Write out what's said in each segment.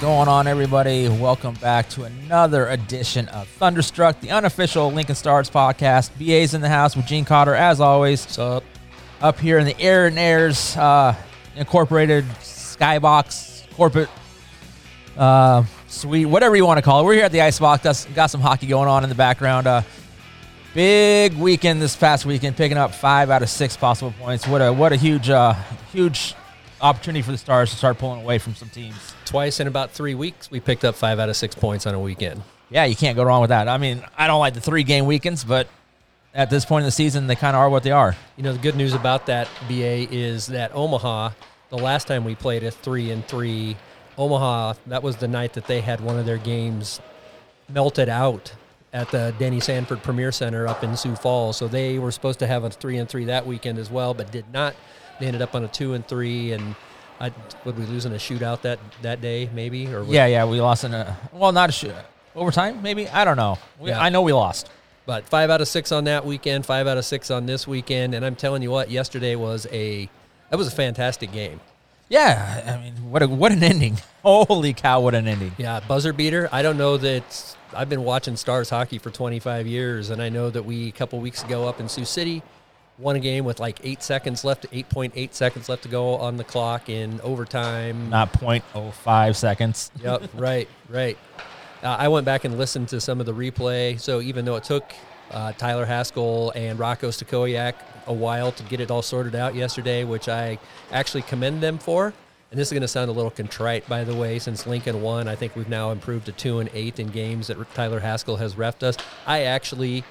Going on, everybody? Welcome back to another edition of Thunderstruck, the unofficial Lincoln Stars podcast. BA's in the house with Gene Cotter, as always. What's up? Up here in the Ayars and Ayars uh, Incorporated Skybox corporate uh, suite, whatever you want to call it. We're here at the Icebox. Got, got some hockey going on in the background. Uh, big weekend this past weekend, picking up five out of six possible points. What a what a huge uh, huge opportunity for the Stars to start pulling away from some teams. Twice in about three weeks, we picked up five out of six points on a weekend. Yeah, you can't go wrong with that. I mean, I don't like the three game weekends, but at this point in the season, they kind of are what they are. You know, the good news about that BA is that Omaha, the last time we played a three and three, Omaha, that was the night that they had one of their games melted out at the Denny Sanford Premier Center up in Sioux Falls. So they were supposed to have a three and three that weekend as well, but did not. They ended up on a two and three, and I would we lose in a shootout that that day maybe or Yeah, yeah, we lost in a well, not a sh- overtime, maybe. I don't know. We, Yeah. I know we lost. But five out of six on that weekend, five out of six on this weekend, and I'm telling you what, yesterday was a that was a fantastic game. Yeah, I mean, what a, what an ending! Holy cow, what an ending! Yeah, buzzer beater. I don't know that I've been watching Stars hockey for 25 years, and I know that we a couple weeks ago up in Sioux City won a game with like eight seconds left, 8.8 seconds left to go on the clock in overtime. Not 0.05 seconds. Yep, right, right. Uh, I went back and listened to some of the replay. So even though it took uh, Tyler Haskell and Rocco Stakoyak a while to get it all sorted out yesterday, which I actually commend them for. And this is going to sound a little contrite, by the way, since Lincoln won. I think we've now improved to two and eight in games that Tyler Haskell has refed us. I actually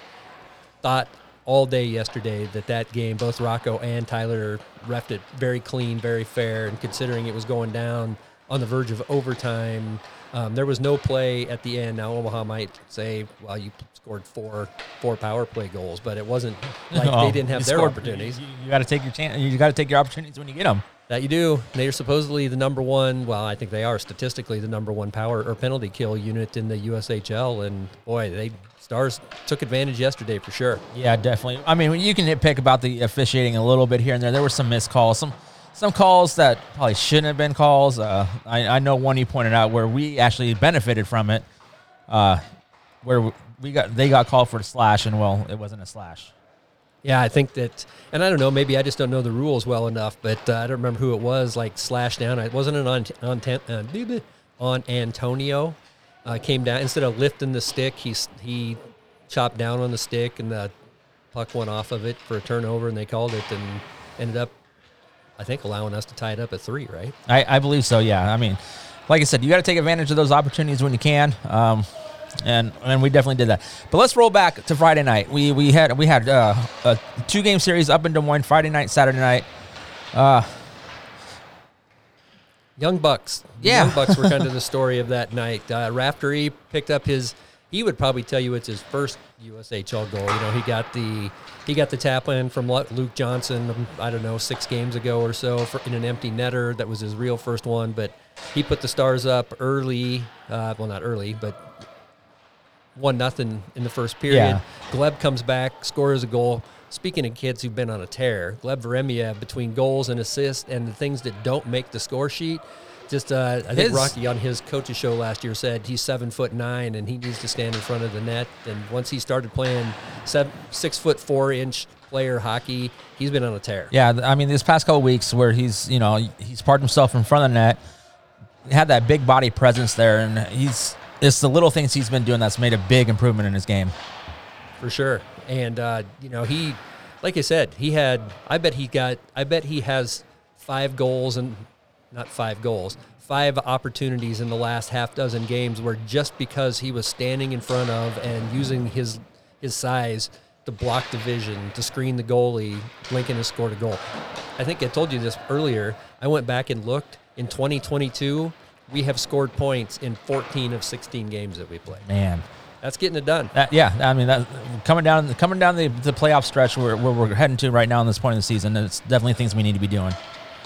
thought all day yesterday that that game, both Rocco and Tyler refed it very clean, very fair, and considering it was going down on the verge of overtime, um, there was no play at the end. Now Omaha might say, "Well, you scored four four power play goals," but it wasn't like Oh, they didn't have their scored- opportunities. You, you got to take your chance. You got to take your opportunities when you get them. That you do. They're supposedly the number one. Well, I think they are statistically the number one power or penalty kill unit in the USHL, and boy, they Stars took advantage yesterday for sure. Yeah, definitely. I mean, you can nitpick about the officiating a little bit here and there. There were some missed calls, some some calls that probably shouldn't have been calls. Uh, I, I know one you pointed out where we actually benefited from it, uh, where we got they got called for a slash, and well, it wasn't a slash. Yeah, I think that, and I don't know, maybe I just don't know the rules well enough, but uh, I don't remember who it was. Like slash down, it wasn't it on on uh, on Antonio. Uh, came down instead of lifting the stick, he he chopped down on the stick, and the puck went off of it for a turnover, and they called it, and ended up, I think, allowing us to tie it up at three. Right? I, I believe so. Yeah. I mean, like I said, you got to take advantage of those opportunities when you can. Um, and and we definitely did that. But let's roll back to Friday night. We we had we had uh, a two game series up in Des Moines Friday night, Saturday night. Uh, Young Bucks. Yeah. Young Bucks were kind of the story of that night. Uh, Raftery picked up his. He would probably tell you it's his first USHL goal. You know, he got the he got the tap in from Luke Johnson. I don't know six games ago or so for, in an empty netter. That was his real first one. But he put the Stars up early. Uh, well, not early, but one nothing in the first period. Yeah. Gleb comes back, scores a goal. Speaking of kids who've been on a tear, Gleb Veremiev between goals and assists and the things that don't make the score sheet. Just uh, I think His- Rocky on his coach's show last year said he's seven foot nine and he needs to stand in front of the net. And once he started playing seven, six foot four inch player hockey, he's been on a tear. Yeah, I mean, this past couple weeks where he's, you know, he's parked himself in front of the net, had that big body presence there, and he's it's the little things he's been doing that's made a big improvement in his game. for sure. And uh, you know, he, like I said, he had. I bet he got. I bet he has five goals and not five goals, five opportunities in the last half dozen games where just because he was standing in front of and using his his size to block division, to screen the goalie, Lincoln has scored a goal. I think I told you this earlier. I went back and looked. In 2022, we have scored points in 14 of 16 games that we played. Man, That's getting it done. that yeah. I mean, that coming down coming down the, the playoff stretch where, where we're heading to right now in this point of the season, it's definitely things we need to be doing.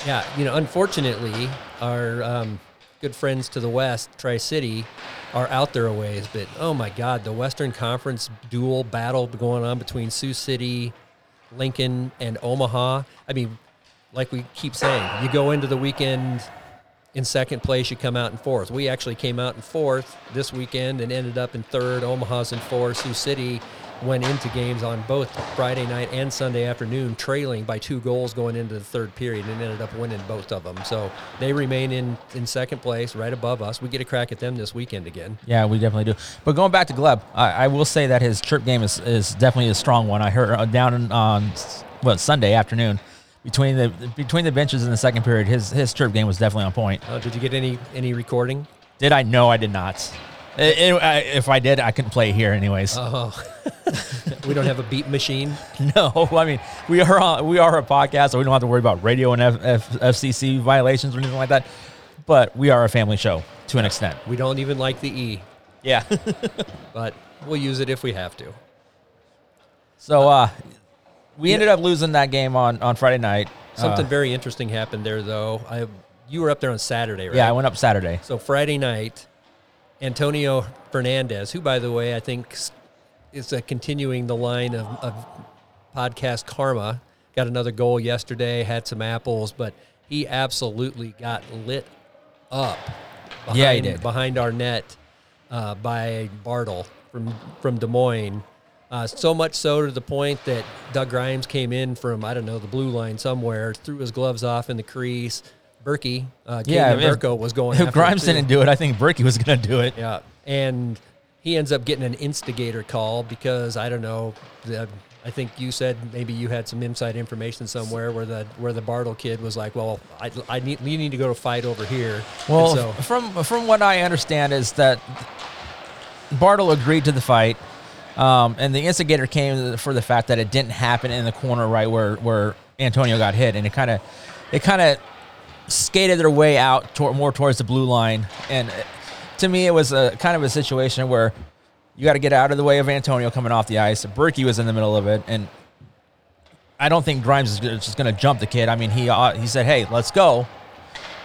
Yeah, you know, unfortunately, our um, good friends to the west, Tri City, are out there a ways. But oh my God, the Western Conference dual battle going on between Sioux City, Lincoln, and Omaha. I mean, like we keep saying, you go into the weekend in second place, you come out in fourth. We actually came out in fourth this weekend and ended up in third. Omaha's in fourth. Sioux City went into games on both Friday night and Sunday afternoon, trailing by two goals going into the third period, and ended up winning both of them. So they remain in, in second place, right above us. We get a crack at them this weekend again. Yeah, we definitely do. But going back to Gleb, I, I will say that his trip game is, is definitely a strong one. I heard uh, down on what Sunday afternoon between the between the benches in the second period, his his trip game was definitely on point. Uh, did you get any any recording? Did I? No, I did not. It- it- I- if I did, I couldn't play here anyways. Oh, we don't have a beat machine. no, I mean we are on, we are a podcast, so we don't have to worry about radio and F, F, FCC violations or anything like that. But we are a family show to an extent. We don't even like the E, Yeah. but we'll use it if we have to. so uh, we ended up losing that game on on Friday night. Something Uh, very interesting happened there, though. I you were up there on Saturday, right? yeah, I went up Saturday. So Friday night, Antonio Fernandez, who by the way I think is uh, continuing the line of, of podcast karma, got another goal yesterday, had some apples, but he absolutely got lit up. Behind, Yeah, he did. behind our net uh, by Bartle from from Des Moines. Uh, so much so to the point that Doug Grimes came in from I don't know the blue line somewhere, threw his gloves off in the crease. Berkey, uh, Yeah, if- Berko was going. If Grimes didn't do it, I think Berkey was going to do it. Yeah, and he ends up getting an instigator call because I don't know. The, I think you said maybe you had some inside information somewhere where the where the Bartle kid was like, "Well, I, I need you need to go to fight over here." Well, so from from what I understand is that Bartle agreed to the fight, um, and the instigator came for the fact that it didn't happen in the corner right where where Antonio got hit, and it kind of it kind of skated their way out more towards the blue line, and uh, to me, it was a kind of a situation where you got to get out of the way of Antonio coming off the ice. Berkey was in the middle of it, and I don't think Grimes is just going to jump the kid. I mean, he uh, he said, "Hey, let's go,"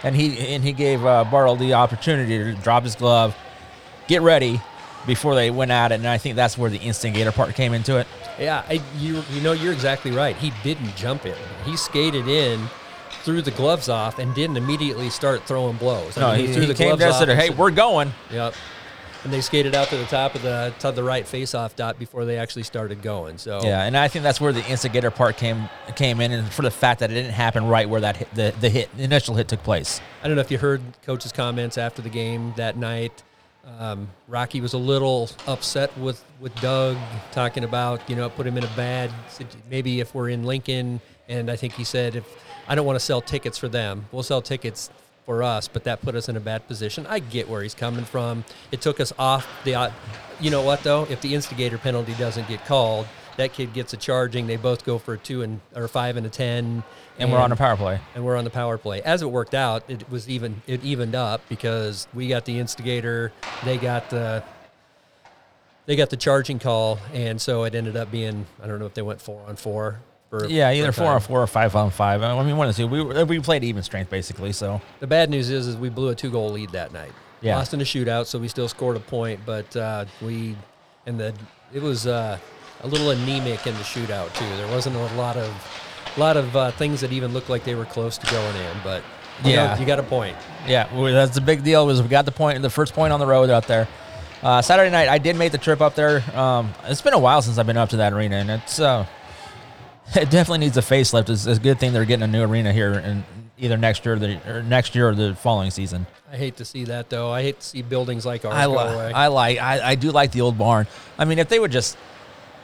and he and he gave uh, Bartle the opportunity to drop his glove, get ready before they went at it, and I think that's where the instigator part came into it. yeah, I, you you know you're exactly right. He didn't jump in. He skated in, threw the gloves off, and didn't immediately start throwing blows. I No, mean, he, threw he the came gloves and off said, and "Hey, said- we're going." Yep. And they skated out to the top of the to the right face-off dot before they actually started going. So Yeah, and I think that's where the instigator part came came in, and for the fact that it didn't happen right where that hit, the the hit the initial hit took place. I don't know if you heard coach's comments after the game that night. Um, Rocky was a little upset with, with Doug, talking about you know put him in a bad maybe if we're in Lincoln, and I think he said if I don't want to sell tickets for them, we'll sell tickets for us, but that put us in a bad position. I get where he's coming from. It took us off the. uh, You know what though? If the instigator penalty doesn't get called, that kid gets a charging. They both go for a two and or five and a ten, And, we're on a power play. and we're on the power play. As it worked out, it was even it evened up because we got the instigator, they got the they got the charging call, and so it ended up being I don't know if they went four on four. For, Yeah, either four on four or five on five. I mean, one of the two. We were- we played even strength basically. So The bad news is, is we blew a two goal lead that night. Yeah. Lost in a shootout, so we still scored a point, but uh, we and the it was uh, a little anemic in the shootout too. There wasn't a lot of lot of uh, things that even looked like they were close to going in, but you Yeah. know, you got a point. yeah, well, that's the big deal. Was we got the point, the first point on the road out there. Uh, Saturday night, I did make the trip up there. Um, it's been a while since I've been up to that arena, and it's uh, it definitely needs a facelift. It's, it's a good thing they're getting a new arena here, in either next year, or the or next year or the following season. I hate to see that though. I hate to see buildings like ours I, go away. I like I, I do like the old barn. I mean, if they would just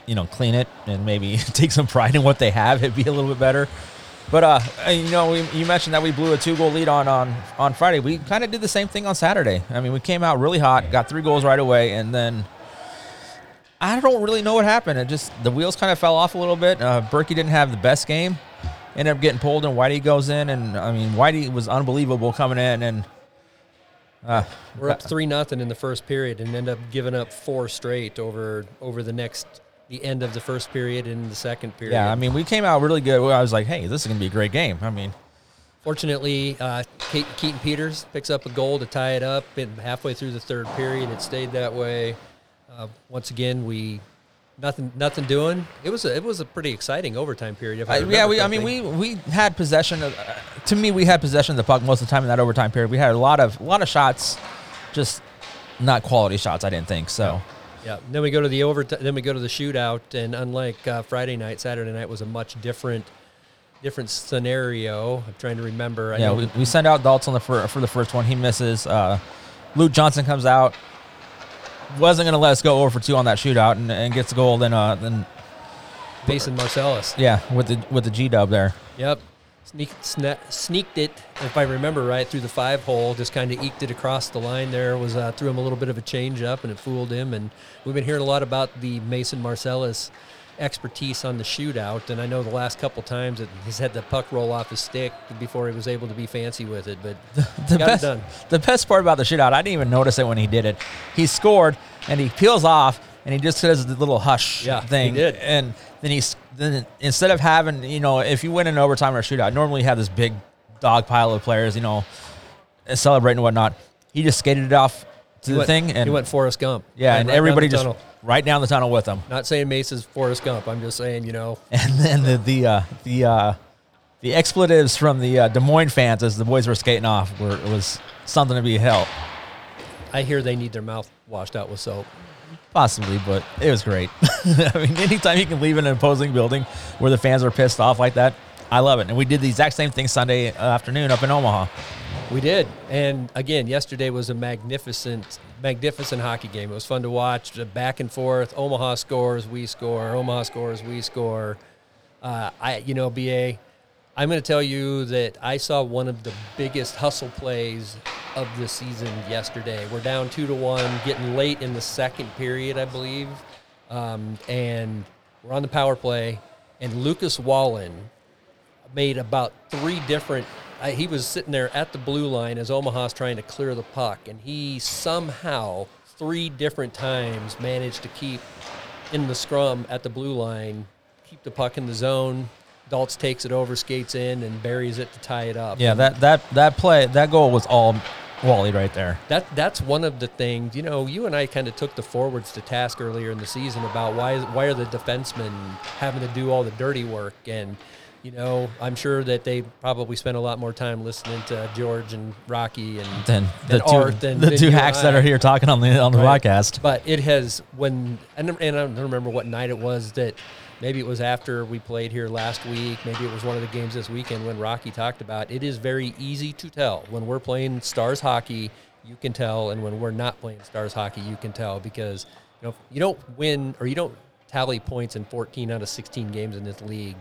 you know clean it and maybe take some pride in what they have, it'd be a little bit better. But uh, uh, you know, we, you mentioned that we blew a two goal lead on on on Friday. We kind of did the same thing on Saturday. I mean, we came out really hot, got three goals right away, and then I don't really know what happened. It just the wheels kind of fell off a little bit. Uh, Berkey didn't have the best game. Ended up getting pulled, and Whitey goes in, and I mean Whitey was unbelievable coming in, and uh, We're up three nothing in the first period and end up giving up four straight over over the next the end of the first period and the second period. yeah, I mean we came out really good. I was like, hey, this is gonna be a great game. I mean, Fortunately, uh, Keaton Peters picks up a goal to tie it up. And halfway through the third period, it stayed that way. Uh, once again, we nothing nothing doing. It was a, it was a pretty exciting overtime period. If I, I, yeah, we, I mean we we had possession of. Uh, to me, we had possession of the puck most of the time in that overtime period. We had a lot of a lot of shots, just not quality shots. I didn't think so. Yeah. Then we go to the overtime. Then we go to the shootout, and unlike uh, Friday night, Saturday night was a much different, different scenario. I'm trying to remember. I Yeah, we, we send out Dalton the fir- for the first one. He misses. Uh, Luke Johnson comes out. Wasn't going to let us go over for two on that shootout and, and gets a goal. Then, uh, then Mason Marcellus. yeah, with the with the G dub there. Yep. Sneak, sne- sneaked it, if I remember right, through the five hole. Just kind of eked it across the line. There was uh, threw him a little bit of a change up, and it fooled him. And we've been hearing a lot about the Mason Marcellus expertise on the shootout. And I know the last couple times that he's had the puck roll off his stick before he was able to be fancy with it. But The got best, the best part about the shootout, I didn't even notice it when he did it. He scored and he peels off and he just does the little hush Yeah, he thing. did. And then he's then instead of having you know if you win an overtime or a shootout, normally you have this big dog pile of players, you know, celebrating and whatnot. He just skated it off to He the went, thing and he went Forrest Gump. yeah, and right everybody just tunnel. right down the tunnel with him. Not saying Mason's Forrest Gump. I'm just saying, you know, And then the the uh, the uh, the expletives from the uh, Des Moines fans as the boys were skating off were it was something to be held. I hear they need their mouth washed out with soap. Possibly, but it was great. I mean, anytime you can leave an opposing building where the fans are pissed off like that, I love it. And we did the exact same thing Sunday afternoon up in Omaha. We did, and again, yesterday was a magnificent, magnificent hockey game. It was fun to watch, the back and forth. Omaha scores, we score. Omaha scores, we score. Uh, I, you know, ba, I'm going to tell you that I saw one of the biggest hustle plays of the season yesterday. We're down two to one, getting late in the second period, I believe, um, and we're on the power play, and Lucas Wallen made about three different. I, he was sitting there at the blue line as Omaha's trying to clear the puck, and he somehow three different times managed to keep in the scrum at the blue line, keep the puck in the zone. Daltz takes it over, skates in, and buries it to tie it up. Yeah, that that that play, that goal was all Wally right there. That that's one of the things. You know, you and I kind of took the forwards to task earlier in the season about why why are the defensemen having to do all the dirty work and. You know, I'm sure that they probably spent a lot more time listening to George and Rocky and Then the two Art than the two hacks that are here talking on the on the Right. podcast. But it has when and, and I don't remember what night it was that maybe it was after we played here last week. Maybe it was one of the games this weekend when Rocky talked about it is very easy to tell when we're playing Stars hockey. You can tell, and when we're not playing Stars hockey, you can tell because you know you don't win or you don't tally points in 14 out of 16 games in this league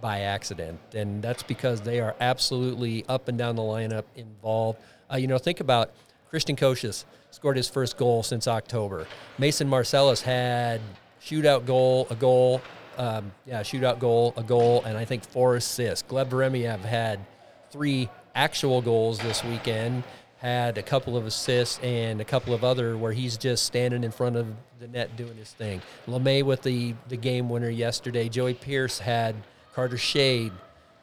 by accident, and that's because they are absolutely up and down the lineup involved. Uh, you know, think about Christian Kocius scored his first goal since October. Mason Marcellus had shootout goal, a goal, um, yeah, shootout goal, a goal, and I think four assists. Gleb Veremiev had three actual goals this weekend. Had a couple of assists and a couple of other where he's just standing in front of the net doing his thing. LeMay with the the game winner yesterday. Joey Pierce had Carter Shade,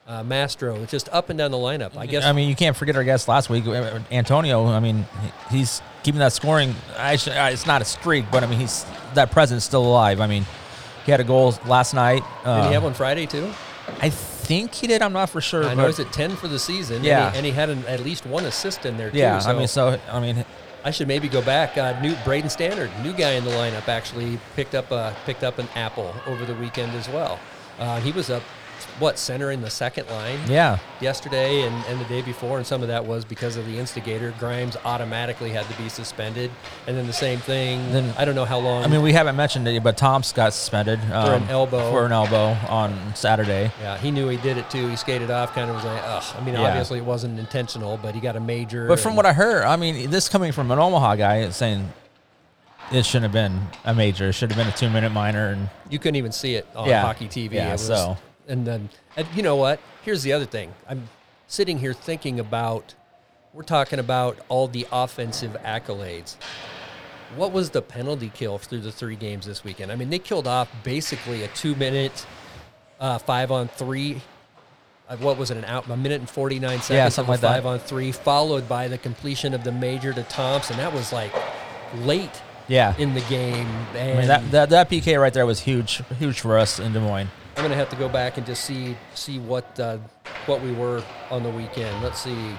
uh, Mastro. Just up and down the lineup. I guess I mean, you can't forget our guest last week, uh, Antonio. I mean, he's keeping that scoring. Actually, it's not a streak, but I mean, he's that presence still alive. I mean, he had a goal last night. Uh, did he have one Friday too? I think he did. I'm not for sure. I know he's at ten for the season. Yeah. and he, and he had an, at least one assist in there too. yeah, so I mean, so I mean, I should maybe go back. Uh, new Braden Standard, new guy in the lineup, actually picked up a picked up an apple over the weekend as well. Uh, he was up, what center in the second line yeah, yesterday and, and the day before, and some of that was because of the instigator. Grimes automatically had to be suspended, and then the same thing. Then- I don't know how long. I mean, we haven't mentioned it, but Tom's got suspended um, an elbow. For an elbow on Saturday. yeah, he knew he did it too. He skated off, kind of was like, ugh. I mean, Yeah. obviously it wasn't intentional, but he got a major. But from and- what I heard, I mean, this coming from an Omaha guy saying it shouldn't have been a major. It should have been a two minute minor. And You couldn't even see it on Yeah. hockey TV. Yeah, It was- so- and then and you know what? Here's the other thing. I'm sitting here thinking about. We're talking about all the offensive accolades. What was the penalty kill through the three games this weekend? I mean, they killed off basically a two minute, uh, five on three. Uh, what was it? An out a minute and forty nine seconds. Yeah, something of like a that. Five on three, followed by the completion of the major to Thompson. That was like late yeah, in the game. I mean that, that that PK right there was huge, huge for us in Des Moines. I'm gonna have to go back and just see see what uh, what we were on the weekend. Let's see.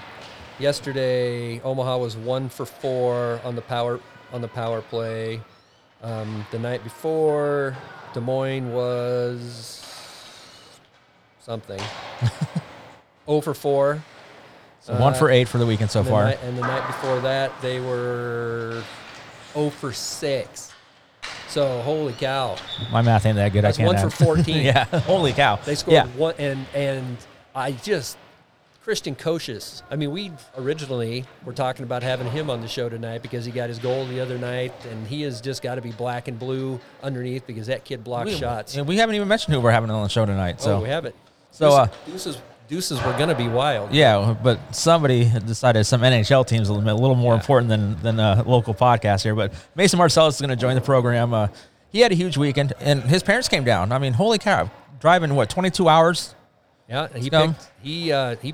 Yesterday, Omaha was one for four on the power on the power play. Um, the night before, Des Moines was something. 0 for four. So one Uh, for eight for the weekend so and the far. night- and the night before that, they were 0 for six. So holy cow! My math ain't that good. That's I can't. one for 14. yeah, holy cow. They scored Yeah, one, and and I just Christian Kocius. I mean, we originally were talking about having him on the show tonight because he got his goal the other night, and he has just got to be black and blue underneath because that kid blocks we, shots. and we haven't even mentioned who we're having on the show tonight. So oh, we have it. So, uh, deuces, deuces were gonna be wild. Yeah, but somebody decided some NHL teams a little, a little more Yeah. important than than a local podcast here. But Mason Marcellus is going to join the program. Uh, he had a huge weekend, and his parents came down. I mean, holy cow! Driving what twenty two hours? Yeah, he picked he uh, he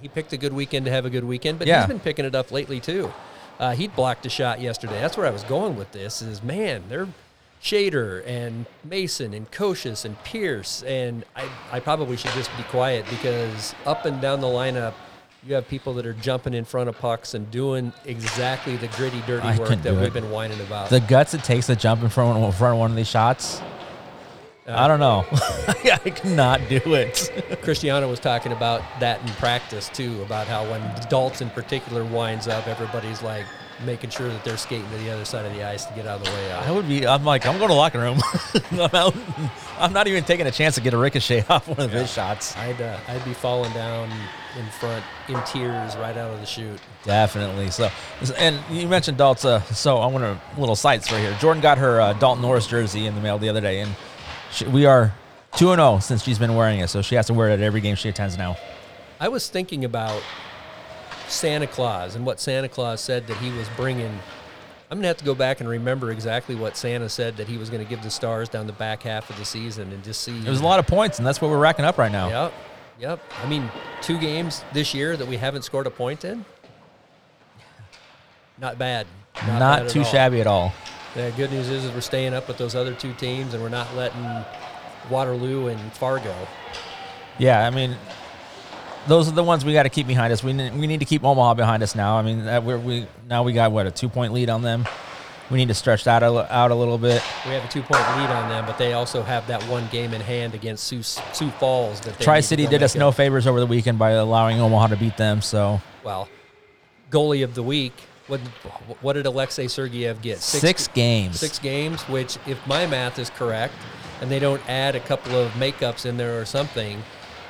he picked a good weekend to have a good weekend, but Yeah. he's been picking it up lately too. Uh, he blocked a shot yesterday. That's where I was going with this. Is man, they're Shader and Mason and Kocius and Pierce, and I I probably should just be quiet because up and down the lineup. You have people that are jumping in front of pucks and doing exactly the gritty, dirty I work that we've it. been whining about. The guts it takes to jump in front in front of one of these shots. I don't know. Uh, I cannot do it. Cristiano was talking about that in practice too, about how when Daltz in particular winds up, everybody's like making sure that they're skating to the other side of the ice to get out of the way. I would be. I'm like, I'm going to locker room. I'm out. I'm not even taking a chance to get a ricochet off one of his shots. I'd uh, I'd be falling down in front in tears right out of the chute. Definitely. So, and you mentioned Dalt's. Uh, so I want a little sights right here. Jordan got her uh, Dalton Norris jersey in the mail the other day, and she, we are two and zero since she's been wearing it. So she has to wear it at every game she attends now. I was thinking about Santa Claus and what Santa Claus said that he was bringing. I'm gonna have to go back and remember exactly what Santa said that he was gonna give the Stars down the back half of the season and just see. It was a lot of points, and that's what we're racking up right now. Yep. Yep. I mean, two games this year that we haven't scored a point in. Not bad. Not, Not, bad too all. shabby at all. The good news is, is we're staying up with those other two teams, and we're not letting Waterloo and Fargo. Yeah, I mean, those are the ones we got to keep behind us. We need, we need to keep Omaha behind us now. I mean, that we're, we now we got what a two point lead on them. We need to stretch that a, out a little bit. We have a two-point lead on them, but they also have that one game in hand against Sioux, Sioux Falls. That Tri City did us no favors over the weekend by allowing Omaha to beat them. So Well, goalie of the week. What, what did Alexei Sergeyev get? six, games. six games, which, if my math is correct, and they don't add a couple of makeups in there or something,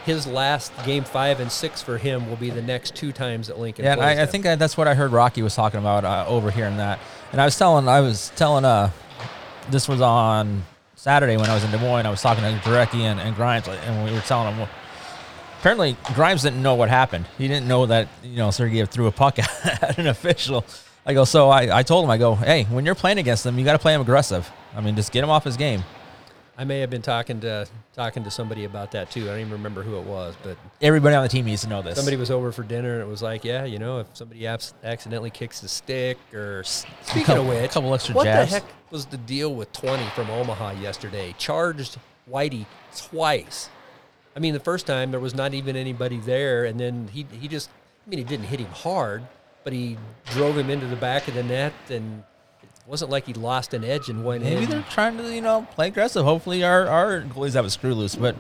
his last game five and six for him will be the next two times that Lincoln. Yeah, I, I think that that's what I heard Rocky was talking about uh, over here in that. And I was telling, I was telling, uh, this was on Saturday when I was in Des Moines. I was talking to Jarecki and, and Grimes, and we were telling them. Well, apparently, Grimes didn't know what happened. He didn't know that you know Sergeyev threw a puck at an official. I go, so I, I told him, I go, hey, when you're playing against them, you got to play him aggressive. I mean, just get him off his game. I may have been talking to talking to somebody about that too. I don't even remember who it was, but Everybody on the team needs to know this. somebody was over for dinner and it was like, yeah, you know, if somebody abs- accidentally kicks the stick or speaking couple- of which, a couple extra what jabs. the heck was the deal with 20 from Omaha yesterday? Charged Whitey twice. I mean, the first time there was not even anybody there, and then he he just, I mean, he didn't hit him hard, but he drove him into the back of the net, and wasn't like he lost an edge and went Maybe in. they're trying to, you know, play aggressive. Hopefully, our, our goalies have a screw loose, but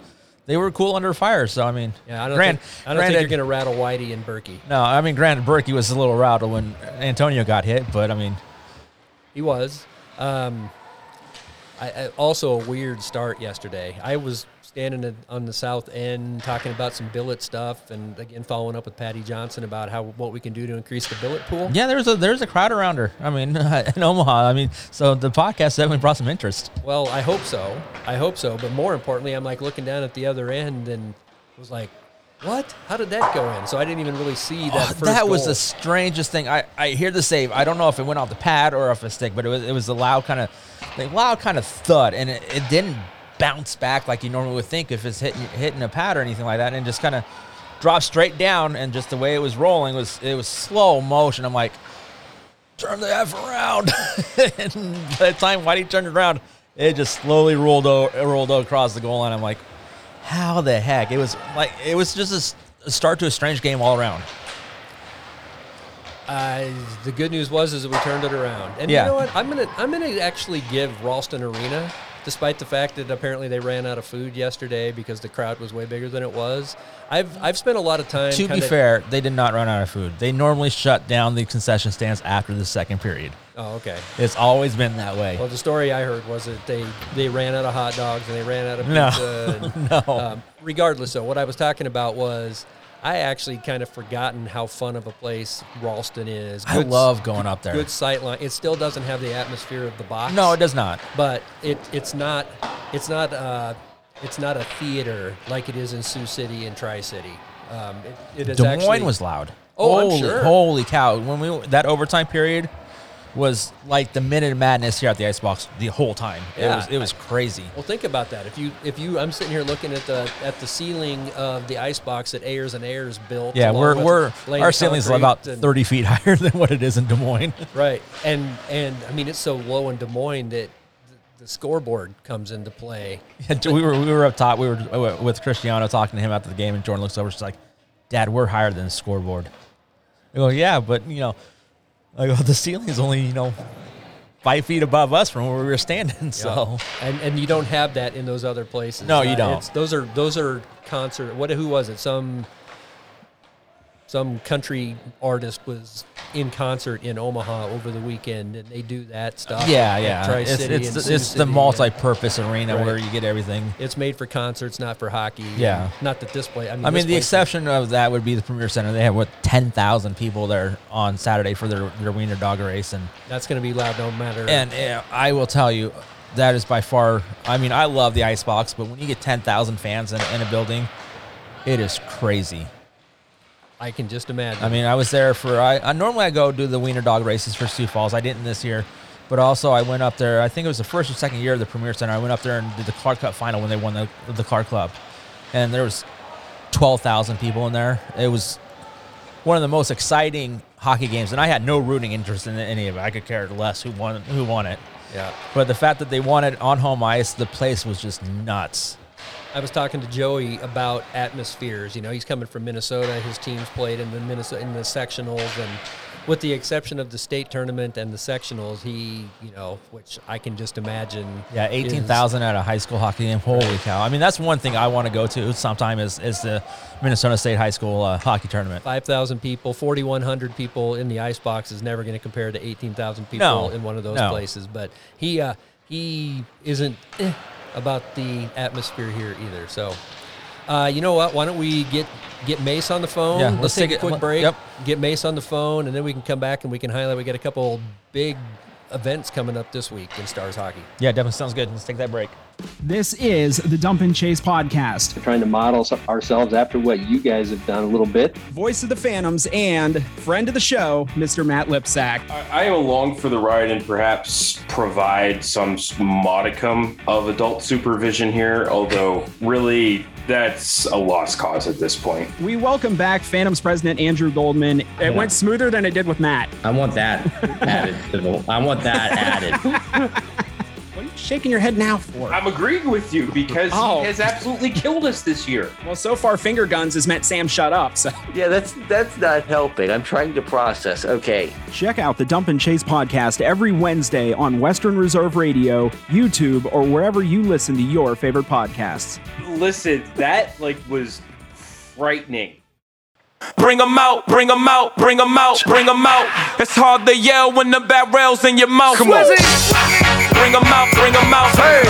they were cool under fire. So I mean, Yeah, I don't grand- think I don't think you're going to rattle Whitey and Berkey. No, I mean, granted, Berkey was a little rattled when Antonio got hit, but I mean, He was. Um, I, I, also a weird start yesterday. I was standing on the south end talking about some billet stuff, and again following up with Patty Johnson about how what we can do to increase the billet pool. Yeah, there's a there's a crowd around her. I mean, in Omaha. I mean, so the podcast definitely brought some interest. Well, I hope so. I hope so. But more importantly, I'm like looking down at the other end and was like, "What? How did that go in?" So I didn't even really see that. Oh, first that was goal. the strangest thing. I, I hear the save. I don't know if it went off the pad or off a stick, but it was it was a loud kind of like loud kind of thud, and it, it didn't bounce back like you normally would think if it's hitting hitting a pad or anything like that, and just kind of dropped straight down, and just the way it was rolling was it was slow motion. I'm like, turn the f around, and by the time Whitey turned it around, it just slowly rolled o- rolled across the goal line. I'm like, how the heck? It was like it was just a start to a strange game all around. Uh, the good news was is that we turned it around. And Yeah. you know what? I'm gonna I'm gonna actually give Ralston Arena, despite the fact that apparently they ran out of food yesterday because the crowd was way bigger than it was. I've I've spent a lot of time. To be fair, they did not run out of food. They normally shut down the concession stands after the second period. Oh, okay. It's always been that way. Well, the story I heard was that they, they ran out of hot dogs and they ran out of No. pizza. and, No. Um, regardless, though, what I was talking about was I actually kind of forgotten how fun of a place Ralston is. I Good s- love going up there. Good sight line. It still doesn't have the atmosphere of the box. No, it does not. But it it's not it's not uh, it's not a theater like it is in Sioux City and Tri City. Um, it, it is Des actually, Moines was loud. Oh, I'm holy, sure. Holy cow! When we that overtime period was like the minute of madness here at the icebox the whole time. It Yeah. was it was crazy. Well, think about that. If you if you I'm sitting here looking at the at the ceiling of the ice box that Ayars and Ayars built. Yeah, we're we're our ceiling's about and- thirty feet higher than what it is in Des Moines. Right, and and I mean it's so low in Des Moines that the, the scoreboard comes into play. Yeah, we were we were up top. We were with Cristiano talking to him after the game, and Jordan looks over. She's like, "Dad, we're higher than the scoreboard." I go, "Yeah, but you know, I go the ceiling's only you know five feet above us from where we were standing." So and and you don't have that in those other places. No, you don't. Those are those are concert. What who was it? Some some country artist was in concert in Omaha over the weekend, and they do that stuff. yeah, yeah, it's Tri-City it's the, it's the multi-purpose arena Right. where you get everything. It's made for concerts, not for hockey. Yeah. Not that this place. I mean, I mean, the place is- exception of that would be the Premier Center. They have what ten thousand people there on Saturday for their their wiener dog race, and That's going to be loud no matter. and uh, I will tell you, that is by far. I mean, I love the icebox, but when you get ten thousand fans in, in a building, it is crazy. I can just imagine. I mean, I was there for. I, I normally I go do the wiener dog races for Sioux Falls. I didn't this year, but also I went up there. I think it was the first or second year of the Premier Center. I went up there and did the Clark Cup final when they won the the Clark Club, and there was twelve thousand people in there. It was one of the most exciting hockey games, and I had no rooting interest in any of it. I could care less who won who won it. yeah. But the fact that they won it on home ice, the place was just nuts. I was talking to Joey about atmospheres. You know, he's coming from Minnesota. His teams played in the Minnesota in the sectionals, and with the exception of the state tournament and the sectionals, he, you know, which I can just imagine. Yeah, eighteen thousand at a high school hockey game. Holy cow! I mean, that's one thing I want to go to sometime is is the Minnesota State High School uh, hockey tournament. 5,000 people, 4,100 people in the ice box is never going to compare to 18,000 people No, in one of those no. places. But he uh, he isn't eh, about the atmosphere here either. So, uh, you know what? Why don't we get get Mace on the phone? Yeah, let's, let's take, take a quick let- break. yep. Get Mace on the phone, and then we can come back and we can highlight. We got a couple big events coming up this week in Stars hockey. Yeah, definitely sounds good. Let's take that break. This is the Dump and Chase podcast. trying to model ourselves after what you guys have done a little bit. Voice of the Phantoms and friend of the show, Mr. Matt Lipsack. I am along for the ride and perhaps provide some modicum of adult supervision here, although really that's a lost cause at this point. We welcome back Phantoms president Andrew Goldman. It went smoother than it did with Matt. I want that added. to the- I want that added. What are you shaking your head now for? I'm agreeing with you because Oh. he has absolutely killed us this year. Well, so far, finger guns has meant Sam shut up. So Yeah, that's that's not helping. I'm trying to process. Okay. check out the Dump and Chase podcast every Wednesday on Western Reserve Radio, YouTube, or wherever you listen to your favorite podcasts. Listen, that like was frightening. Bring them out, bring them out, bring them out, bring them out. It's hard to yell when the barrel's in your mouth. Come on. Bring 'em out, bring 'em out. Hey.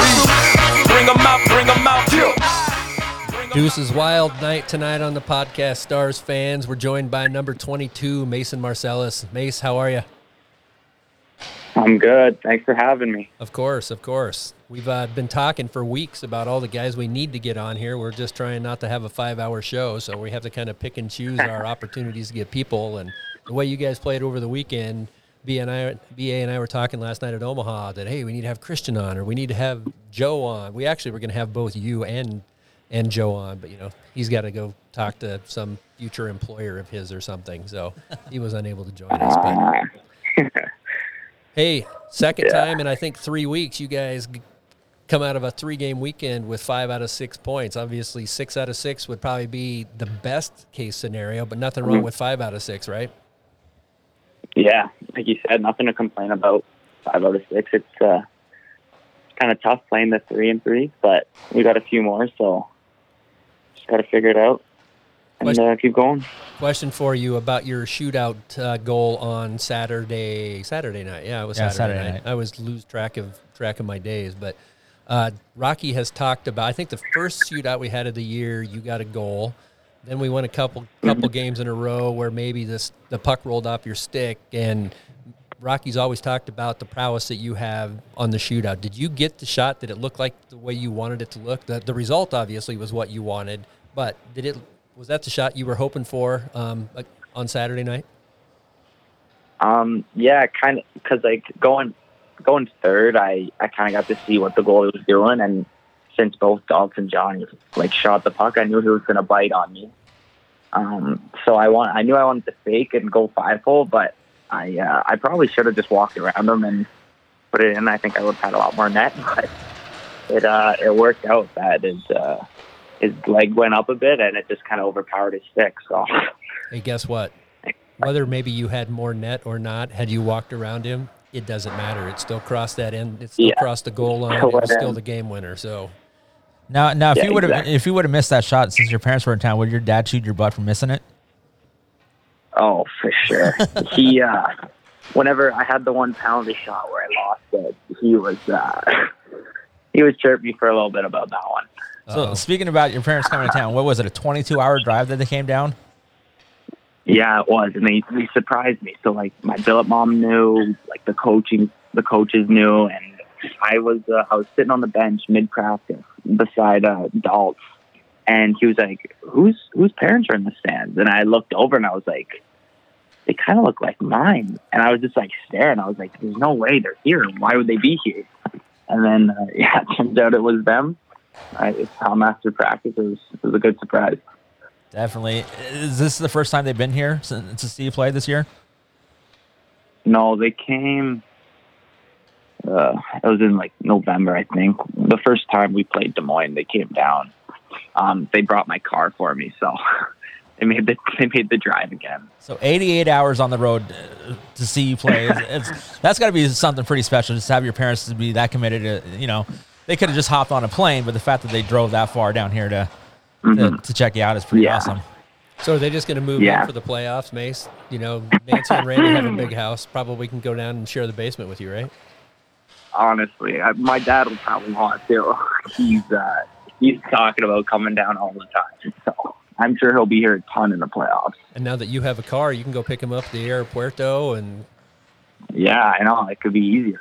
Bring 'em out, bring 'em out. Deuces Wild night tonight on the podcast. Stars fans, we're joined by number 22, Mason Marcellus. Mace, how are you? I'm good. Thanks for having me. Of course, of course. We've uh, been talking for weeks about all the guys we need to get on here. We're just trying not to have a five-hour show, so we have to kind of pick and choose our opportunities to get people. And the way you guys played over the weekend, B and I, BA and I were talking last night at Omaha that hey, we need to have Christian on, or we need to have Joe on. We actually were going to have both you and and Joe on, but you know he's got to go talk to some future employer of his or something, so he was unable to join us. But hey, second Yeah. time in I think three weeks, you guys come out of a three-game weekend with five out of six points. Obviously, six out of six would probably be the best case scenario, but nothing wrong Mhm. with five out of six, right? Yeah, like you said, nothing to complain about. Five out of six. It's uh, kind of tough playing the three and three, but we got a few more, so just got to figure it out and uh, keep going. Question for you about your shootout uh, goal on Saturday. Saturday night, yeah, it was Yeah, Saturday, Saturday night. night. I was lose track of track of my days, but uh, Rocky has talked about. I think the first shootout we had of the year, you got a goal. Then we won a couple couple games in a row where maybe this the puck rolled off your stick, and Rocky's always talked about the prowess that you have on the shootout. Did you get the shot? Did it look like the way you wanted it to look? The the result obviously was what you wanted, but did it was that the shot you were hoping for um, on Saturday night? Um, yeah, kind of because like going going third, I I kind of got to see what the goalie was doing, and since both Dalton Johnny like shot the puck, I knew he was going to bite on me. Um, so I want I knew I wanted to fake and go five hole, but I uh, I probably should have just walked around him and put it in. I think I would have had a lot more net, but it uh it worked out that his uh his leg went up a bit and it just kind of overpowered his stick. So Hey, guess what? Whether maybe you had more net or not, had you walked around him, it doesn't matter. It still crossed that end. It still Yeah. crossed the goal line. It was still the game winner. So Now, now, if Yeah, you would have exactly. if you would have missed that shot since your parents were in town, would your dad shoot your butt for missing it? Oh, for sure. he, uh, whenever I had the one penalty shot where I lost it, he was, uh, he was chirping me for a little bit about that one. So, speaking about your parents coming to town, what was it? A 22 hour drive that they came down? Yeah, it was, and they they surprised me. So like my billet mom knew, like the coaching, the coaches knew, and I was uh, I was sitting on the bench mid practice beside uh, Daltz, and he was like, "Whose whose parents are in the stands?" And I looked over and I was like, "They kind of look like mine." And I was just like staring. I was like, "There's no way they're here. Why would they be here?" And then uh, yeah, it turns out it was them. I saw them after practice. It was it was a good surprise. Definitely. Is this the first time they've been here since to see you play this year? No, they came. Uh, it was in like November, I think. The first time we played Des Moines, they came down. Um, they brought my car for me, so they made the they made the drive again. So 88 hours on the road uh, to see you play. It's, it's, that's got to be something pretty special. Just to have your parents to be that committed to, you know, they could have just hopped on a plane, but the fact that they drove that far down here to to, Mhm. to check you out is pretty Yeah. awesome. So are they just going to move Yeah. in for the playoffs, Mace? You know, Nancy and Randy have a big house. Probably can go down and share the basement with you, right? Honestly, I, my dad will probably want to. He's uh, he's talking about coming down all the time, so I'm sure he'll be here a ton in the playoffs. And now that you have a car, you can go pick him up at the airpuerto, and Yeah, I know it could be easier.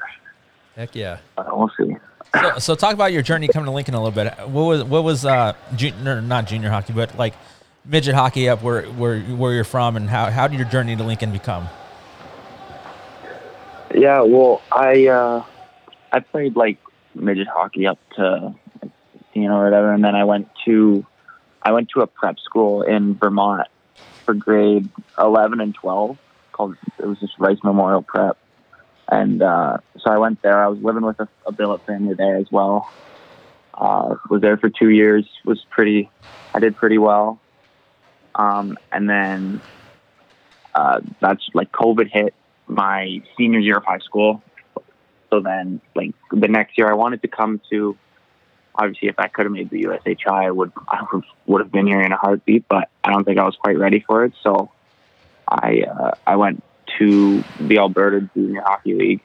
heck yeah. But we'll see. So, so talk about your journey coming to Lincoln a little bit. What was what was uh junior, not junior hockey, but like midget hockey up where where where you're from, and how how did your journey to Lincoln become? Yeah, well, I uh, I played like midget hockey up to you know whatever, and then I went to I went to a prep school in Vermont for grade eleven and twelve. Called it was just Rice Memorial Prep, and uh, so I went there. I was living with a, a billet family there as well. Uh, was there for two years. Was pretty. I did pretty well. Um, and then uh, that's like COVID hit my senior year of high school. So then, like the next year, I wanted to come to. Obviously, if I could have made the USHL, I would I would- have been here in a heartbeat. But I don't think I was quite ready for it. So I uh, I went to the Alberta Junior Hockey League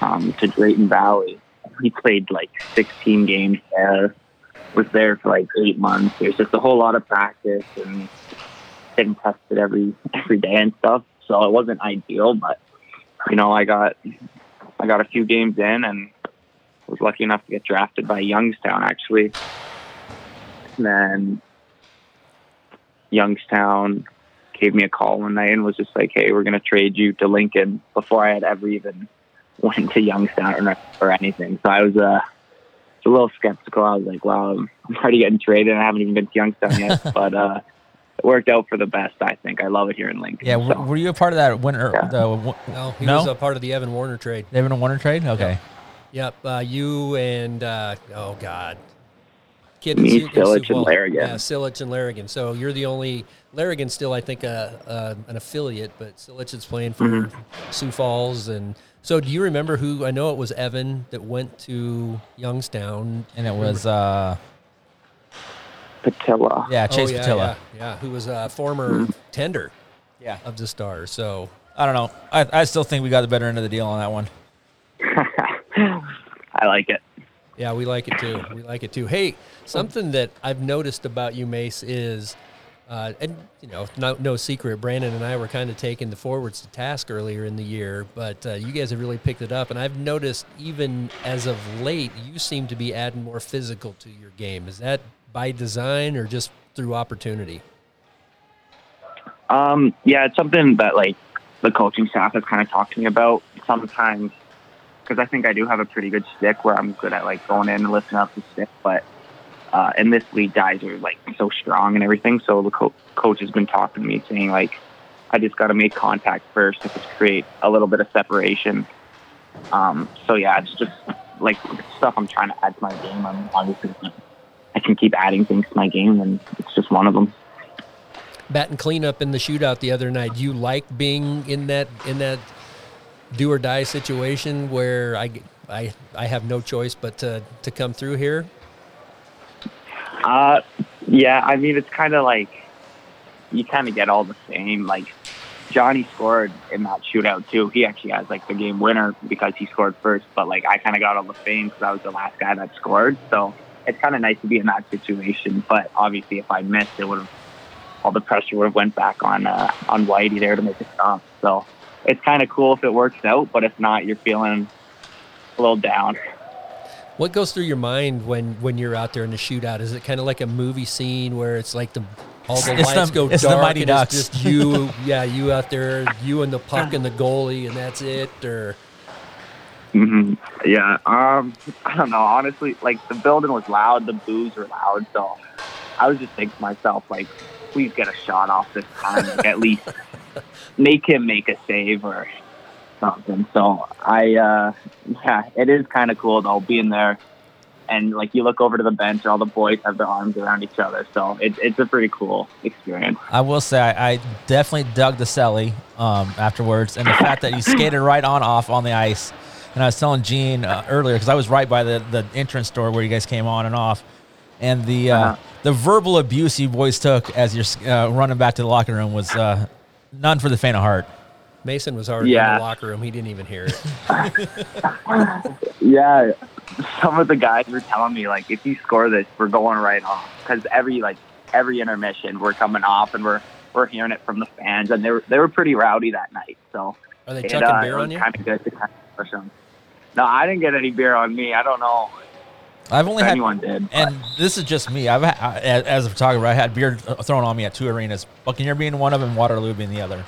um, to Drayton Valley. We played like 16 games there. was there for like eight months. There's just a whole lot of practice and getting tested every every day and stuff. So it wasn't ideal, but you know, I got I got a few games in and was lucky enough to get drafted by Youngstown actually. And then Youngstown gave me a call one night and was just like, "Hey, we're going to trade you to Lincoln." Before I had ever even went to Youngstown or, or anything, so I was uh, a little skeptical. I was like, "Wow, I'm already getting traded. and I haven't even been to Youngstown yet." but uh, it worked out for the best. I think I love it here in Lincoln. Yeah, were, so. were you a part of that winter? The, No, he no? was a part of the Evan Warner trade. David and Warner trade? Okay. Yep, uh, you and uh, oh god, kid Me, Sioux- in Silich, Sioux and Larrigan. Yeah, Silich and Larrigan. So you're the only Larrigan still, I think, uh, uh, an affiliate, but Silich is playing for Mhm. Sioux Falls. And so, do you remember who? I know it was Evan that went to Youngstown, And it was, uh, Patilla. yeah, Chase oh, yeah, Patilla. yeah, yeah, who was a former tender, Yeah. of the Stars. So I don't know. I, I still think we got the better end of the deal on that one. I like it. Yeah, we like it too. We like it too. Hey, something that I've noticed about you, Mace, is, uh, and you know, no, no secret. Brandon and I were kind of taking the forwards to task earlier in the year, but uh, you guys have really picked it up. And I've noticed, even as of late, you seem to be adding more physical to your game. Is that by design or just through opportunity? Um, yeah, it's something that like the coaching staff has kind of talked to me about sometimes because I think I do have a pretty good stick where I'm good at like going in and lifting up the stick. But uh, in this league, guys are like so strong and everything. So the co- coach has been talking to me saying like, I just got to make contact first just create a little bit of separation. Um, so yeah, it's just like stuff I'm trying to add to my game. I'm obviously I can keep adding things to my game, and it's just one of them. Bat and cleanup in the shootout the other night. You like being in that in that do or die situation where I, I, I have no choice but to, to come through here? Uh, yeah, I mean, it's kind of like you kind of get all the same. Like Johnny scored in that shootout too. He actually has like the game winner because he scored first. But like I kind of got all the fame because I was the last guy that scored. So it's kind of nice to be in that situation. But obviously, if I missed, it would have all the pressure would have went back on uh, on Whitey there to make a stop. So it's kind of cool if it works out. But if not, you're feeling a little down. What goes through your mind when, when you're out there in the shootout? Is it kind of like a movie scene where it's like the all the It's the- lights go it's the dark Mighty and Ducks. it's just you, yeah, you out there, you and the puck and the goalie, and that's it? Or hmm Yeah. Um, I don't know. Honestly, like the building was loud, the boos were loud, so I was just thinking to myself, like, please get a shot off this time, at least make him make a save or something. So I, uh, yeah, it is kind of cool though being there. And like you look over to the bench, all the boys have their arms around each other, so it, it's a pretty cool experience. I will say I, I definitely dug the celly um, afterwards, and the fact that he skated right on off on the ice. And I was telling Gene uh, earlier because I was right by the, the entrance door where you guys came on and off, and the uh, Uh-huh. the verbal abuse you boys took as you're uh, running back to the locker room was uh, none for the faint of heart. Mason was already in the locker room. He didn't even hear it. Yeah, some of the guys were telling me like, if you score this, we're going right off because every like every intermission we're coming off and we're we're hearing it from the fans and they were they were pretty rowdy that night. So Are they it, chucking uh, beer on was you? kind of good to kind of push them. No, I didn't get any beer on me. I don't know I've only if had anyone did. And this is just me. I've had, I- as as a photographer, I had beer uh, thrown on me at two arenas, Buccaneer being one of them, Waterloo being the other.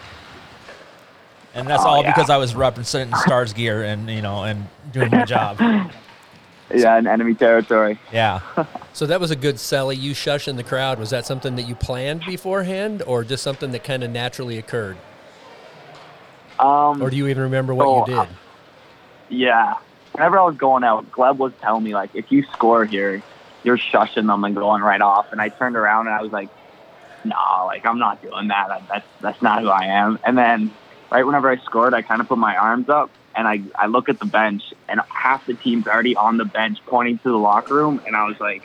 And that's Oh, all yeah. because I was representing Stars gear and you know and doing my job. yeah, in enemy territory. Yeah. So that was a good celly. You shushing the crowd. Was that something that you planned beforehand, or just something that kind of naturally occurred? Um, Or do you even remember what Oh, you did? Yeah. Whenever I was going out, Gleb was telling me like, if you score here, you're shushing them and going right off. And I turned around and I was like, no, like I'm not doing that. That- That's that's not who I am. And then right whenever I scored, I kind of put my arms up and I I look at the bench and half the team's already on the bench pointing to the locker room, and I was like,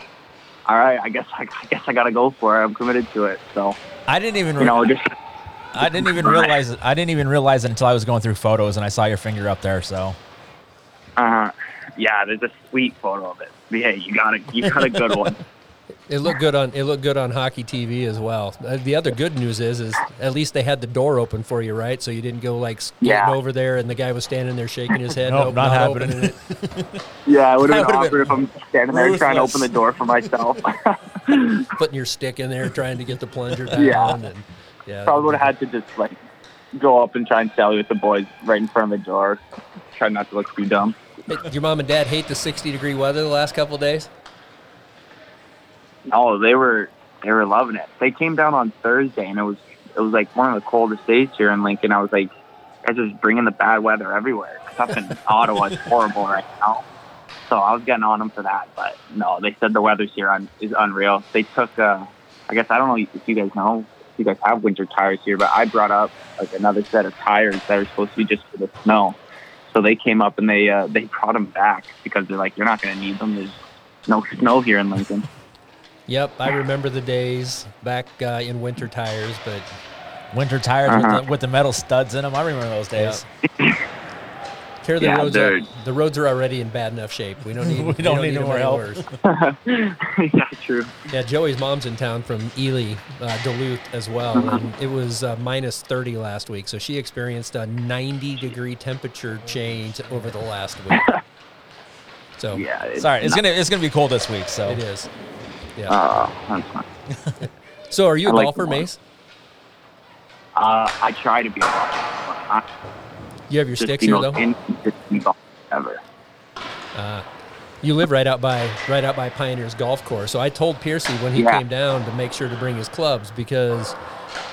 all right, I guess I, I guess I got to go for it. I'm committed to it. So I didn't even. you know, just I didn't even realize. I didn't even realize it until I was going through photos and I saw your finger up there. So uh, yeah, there's a sweet photo of it. But, hey, you got a you got a good one. It looked good on it looked good on hockey TV as well. Uh, the other good news is is at least they had the door open for you, right? So you didn't go like skating Yeah. over there and the guy was standing there shaking his head. Nope, not happening. opening it, Yeah, it would have been would've awkward if I'm standing there trying to open the door for myself. putting your stick in there, trying to get the plunger down. Yeah. And, yeah. Probably would have had to just like go up and try and sell you with the boys right in front of the door. Try not to look too dumb. Hey, Your mom and dad hate the 60 degree weather the last couple of days. No, they were they were loving it. They came down on Thursday, and it was it was like one of the coldest days here in Lincoln. I was like, guys are just bringing the bad weather everywhere. Stuff in Ottawa is horrible right now. So I was getting on them for that, but no, they said the weather's here on, is unreal. They took, uh, I guess I don't know if you guys know, if you guys have winter tires here, but I brought up like another set of tires that are supposed to be just for the snow. So they came up and they uh, they brought them back because they're like, you're not going to need them. There's no snow here in Lincoln. Yep, I remember the days back uh, in winter tires, but Winter tires Uh-huh. with, the, with the metal studs in them. I remember those days. care the Yeah, roads are, they're- the roads are already in bad enough shape. We don't need We don't need them no more any help. yeah, true. Yeah, Joey's mom's in town from Ely, uh, Duluth as well, and it was uh, minus 30 last week. So she experienced a 90 degree temperature change over the last week. So Yeah. It's Sorry, it's gonna it's gonna be cold this week. So it is. Yeah. Uh, so are you a I like golfer. Mace? Uh, I try to be a golfer. But not You have your just sticks the here most though. inconsistent golfer ever. Uh, you live right out by right out by Pioneers Golf Course. So I told Piercy when he Yeah. came down to make sure to bring his clubs because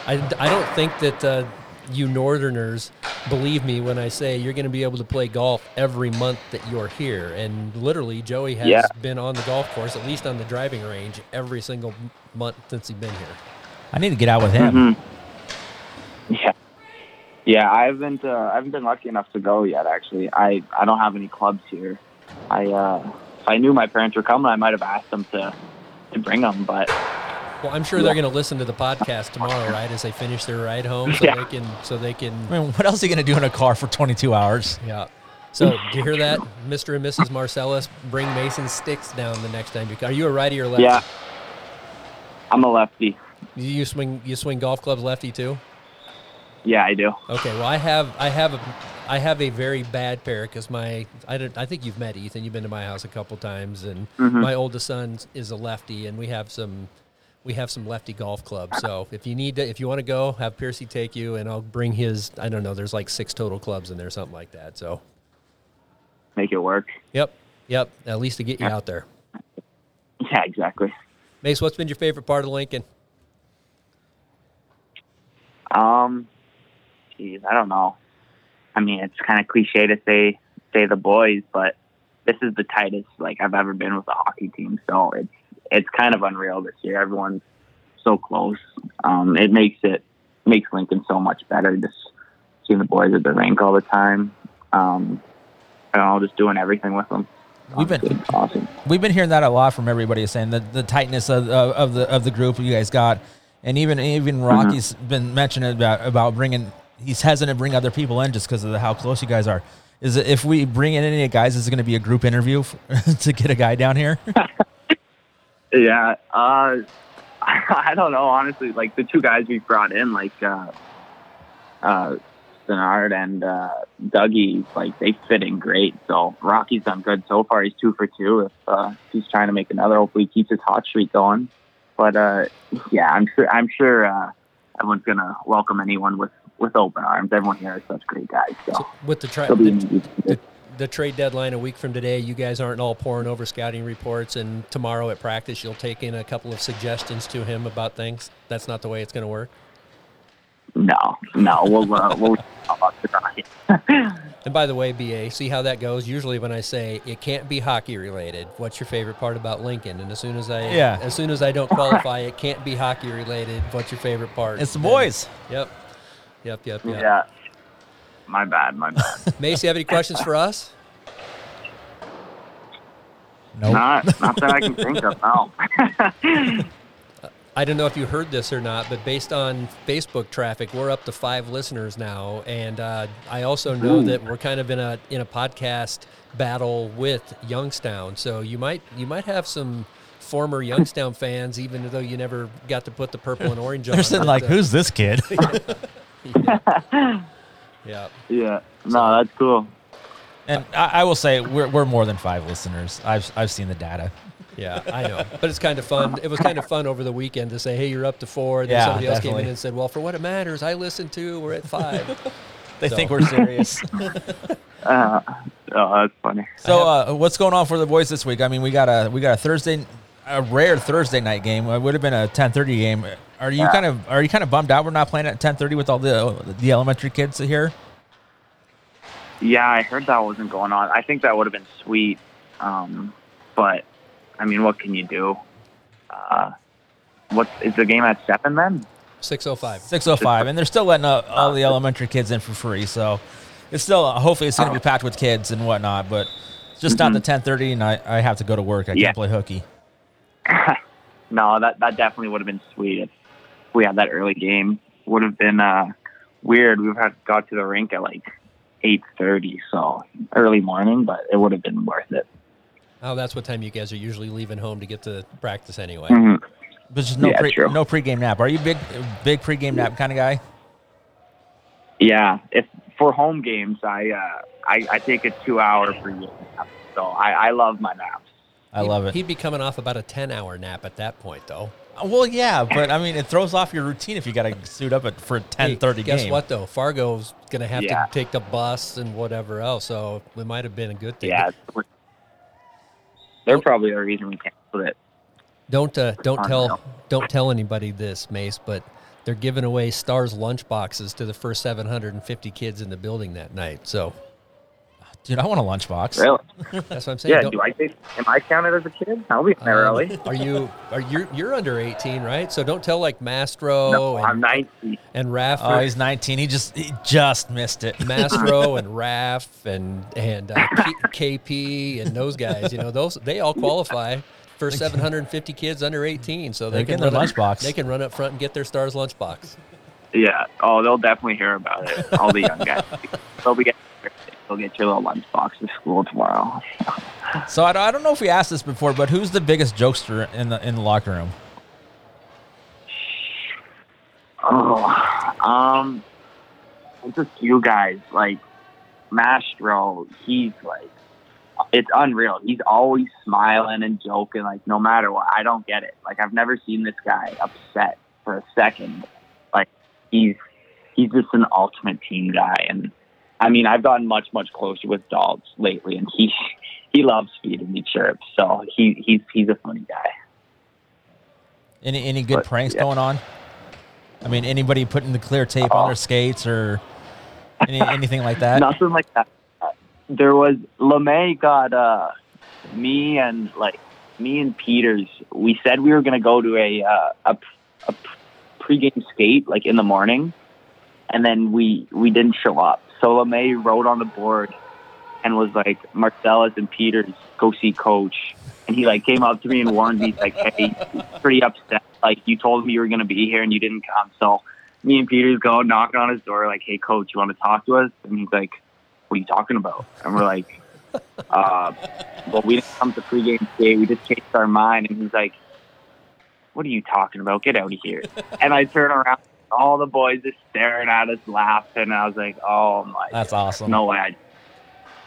I, I don't think that uh, you Northerners believe me when I say you're going to be able to play golf every month that you're here. And literally, Joey has Yeah. been on the golf course, at least on the driving range, every single month since he's been here. I need to get out with him. Mhm. Yeah. Yeah, I haven't. Uh, I haven't been lucky enough to go yet. Actually, I I don't have any clubs here. I uh, if I knew my parents were coming, I might have asked them to to bring them. But Well, I'm sure they're going to listen to the podcast tomorrow, right, as they finish their ride home, so Yeah. they can so they can I mean, what else are you gonna do in a car for 22 hours? Yeah. So, do you hear that, Mr. and Mrs. Marcellus? Bring Mason sticks down the next time you come. Are you a righty or lefty? yeah, I'm a lefty. You swing you swing golf clubs lefty too? Yeah, I do. Okay. Well, I have I have a I have a very bad pair because my I don't I think you've met Ethan. You've been to my house a couple times, and Mhm. my oldest son is a lefty, and we have some we have some lefty golf clubs. So if you need to, if you want to go, have Piercy take you, and I'll bring his. I don't know. There's like six total clubs in there, something like that. So. Make it work. Yep. Yep. At least to get you out there. Yeah, exactly. Mace, what's been your favorite part of Lincoln? Um, geez, I don't know. I mean, it's kind of cliche to say say the boys, but this is the tightest like I've ever been with a hockey team. So it's it's kind of unreal this year. Everyone's so close. Um, it makes it makes Lincoln so much better. Just seeing the boys at the rink all the time. Um, I don't know, just doing everything with them. We've been awesome. we've been hearing that a lot from everybody saying the, the tightness of, of, of the of the group you guys got, and even even Rocky's been mentioning about about bringing. He's hesitant to bring other people in just because of the, how close you guys are. Is it, if we bring in any guys, is it going to be a group interview f to get a guy down here? Yeah, uh, I don't know honestly. Like the two guys we brought in, like uh, uh, Stannard and uh, Dougie, like they fit in great. So Rocky's done good so far. He's two for two. If uh, he's trying to make another, hopefully he keeps his hot streak going. But uh, yeah, I'm sure. I'm sure uh, everyone's gonna welcome anyone with with open arms. Everyone here is such great guys. So With the, tra- it'll the, the, the trade deadline a week from today, you guys aren't all pouring over scouting reports, and tomorrow at practice, you'll take in a couple of suggestions to him about things. That's not the way it's going to work. no, no, we'll uh, we'll talk about tonight. And by the way, BA, see how that goes. Usually, when I say it can't be hockey related, what's your favorite part about Lincoln? And as soon as I, Yeah. as soon as I don't qualify, it can't be hockey related. What's your favorite part? It's the Then- boys. Yep, yep, yep, yep. yeah. My bad. My bad. Mace, you have any questions for us? Nope. Not not that I can think of. No. I don't know if you heard this or not, but based on Facebook traffic, we're up to five listeners now, and uh, I also know Ooh. that we're kind of in a in a podcast battle with Youngstown. So you might you might have some former Youngstown fans, even though you never got to put the purple and orange on. They're sitting like, But, uh, who's this kid? Yeah. Yeah. No, that's cool. and I, I will say, we're, we're more than five listeners. I've, I've seen the data. Yeah, I know, but it's kind of fun. It was kind of fun over the weekend to say, "Hey, you're up to four. And then Yeah, somebody else came in and said, "Well, for what it matters, I listened to. We're at five. They So- think we're serious. Uh, oh, that's funny. So, uh, what's going on for the boys this week? I mean, we got a we got a Thursday, a rare Thursday night game. It would have been a ten thirty game. Are you kind of are you kind of bummed out we're not playing at ten thirty with all the the elementary kids here? Yeah, I heard that wasn't going on. I think that would have been sweet. Um, but I mean, what can you do? Uh, what is the game at seven then? Six oh five. Six oh five, and they're still letting uh, all the elementary kids in for free. So it's still uh, hopefully it's going to be packed with kids and whatnot. But it's just not the ten thirty, and I, I have to go to work. I Yeah. can't play hooky. No, that that definitely would have been sweet if we had that early game. Would have been uh, weird. We've had got to the rink at like eight thirty, so early morning, but it would have been worth it. Oh, that's what time you guys are usually leaving home to get to practice anyway. Mhm. But just no Yeah, pre, true. no pregame nap. Are you big big pregame nap kind of guy? Yeah, if for home games, I uh, I, I take a two hour pregame nap, so I, I love my naps. I love it. He'd be coming off about a ten-hour nap at that point, though. Well, yeah, but I mean, it throws off your routine if you got to suit up at, for a ten Hey, thirty guess game. what though? Fargo's gonna have Yeah. to take the bus and whatever else, so it might have been a good thing. Yeah, it's- they're probably the reason we canceled it. Don't uh, don't tell don't tell anybody this, Mace, but they're giving away Stars lunch boxes to the first 750 kids in the building that night. So Dude, I want a lunchbox. Really? that's what I'm saying. Yeah. Don't- Do I take? Am I counted as a kid? I'll be there um, early. Are you are you you're under 18, right? So don't tell like Mastro No, and, I'm 19. and Raff Oh, he's 19. He just he just missed it. Mastro and Raff and and uh, K- KP and those guys, you know, those they all qualify for 750 kids under 18, so they They're can getting their run up- lunchbox. They can run up front and get their stars lunchbox. Yeah. Oh, they'll definitely hear about it. All the young guys. They'll be getting. They'll get your little lunchbox to school tomorrow. So I don't, I don't know if we asked this before, but who's the biggest jokester in the in the locker room? Oh, um, it's a few guys like Mastro. He's like, it's unreal. He's always smiling and joking, like no matter what. I don't get it. Like I've never seen this guy upset for a second. Like he's he's just an ultimate team guy, and I mean I've gotten much much closer with dogs lately, and he he loves feeding me chirps. So he he's he's a funny guy. Any any good But, pranks yeah. going on? I mean, anybody putting the clear tape on Oh. their skates or any, anything like that? Nothing like that. There was LeMay got uh, me and like me and Peters. We said we were gonna go to a uh, a, a pregame skate like in the morning, and then we we didn't show up. So wrote on the board and was like, Marcellus and Peters go see coach. And he like came up to me and warned me, like, hey, pretty upset. Like you told me you were gonna be here and you didn't come. So me and Peters go knocking on his door, like, "Hey, coach, you want to talk to us?" And he's like, "What are you talking about?" And we're like, uh, "Well, we didn't come to pregame skate. We just changed our mind." And he's like, "What are you talking about? Get out of here!" and I turn around, all the boys just staring at us, laughing. And I was like, "Oh my, That's awesome. no way!" I,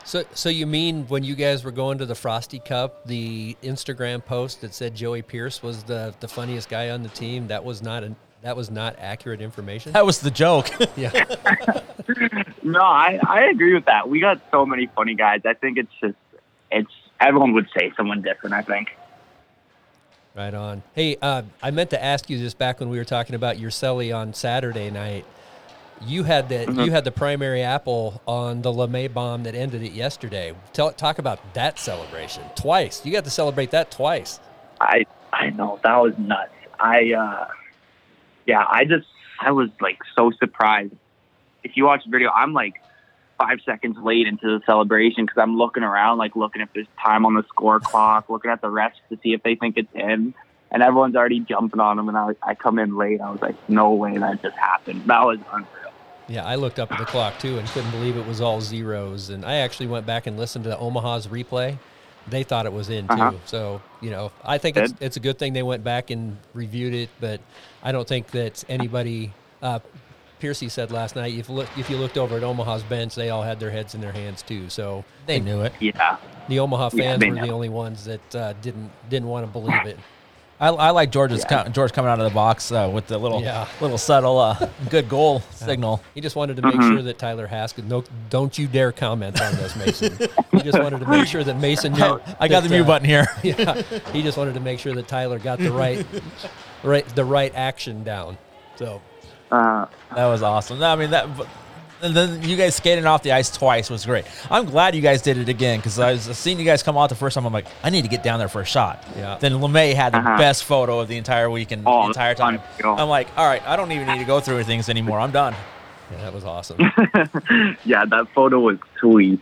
So, so you mean when you guys were going to the Frosty Cup, the Instagram post that said Joey Pierce was the, the funniest guy on the team? That was not an, that was not accurate information. That was the joke. yeah, no, I I agree with that. We got so many funny guys. I think it's just it's everyone would say someone different. I think. Right on. Hey, uh, I meant to ask you this back when we were talking about your celly on Saturday night. You had the Mm-hmm. you had the primary apple on the LeMay bomb that ended it yesterday. Tell talk about that celebration twice. You got to celebrate that twice. I I know that was nuts. I uh yeah, I just I was like so surprised. If you watch the video, I'm like five seconds late into the celebration because I'm looking around, like looking if there's time on the score clock, looking at the refs to see if they think it's in, and everyone's already jumping on them. And I, I come in late. I was like, no way that just happened. That was unreal. Yeah, I looked up at the clock too and couldn't believe it was all zeros. And I actually went back and listened to Omaha's replay. they thought it was in too. Uh-huh. So you know, I think it's it's a good thing they went back and reviewed it, but I don't think that anybody. Uh, Piercy said last night, if look, if you looked over at Omaha's bench, they all had their heads in their hands too. So They knew it. Yeah. the Omaha fans they were the only ones that uh, didn't didn't want to believe it. I, I like George's co- George coming out of the box uh, with the little Yeah. little subtle uh, good goal signal. He just wanted to make Mhm. sure that Tyler Haskell. No, don't you dare comment on this, Mason. he just wanted to make sure that Mason knew. I got the mute uh, button here. Yeah, he just wanted to make sure that Tyler got the right, right, the right action down. So Uh, That was awesome. No, I mean that. And then you guys skating off the ice twice was great. I'm glad you guys did it again because I was seeing you guys come out the first time. I'm like, I need to get down there for a shot. Yeah. Then LeMay had the Uh-huh. best photo of the entire weekend, Oh, the entire time. I'm like, all right, I don't even need to go through things anymore. I'm done. yeah, that was awesome. yeah, that photo was sweet.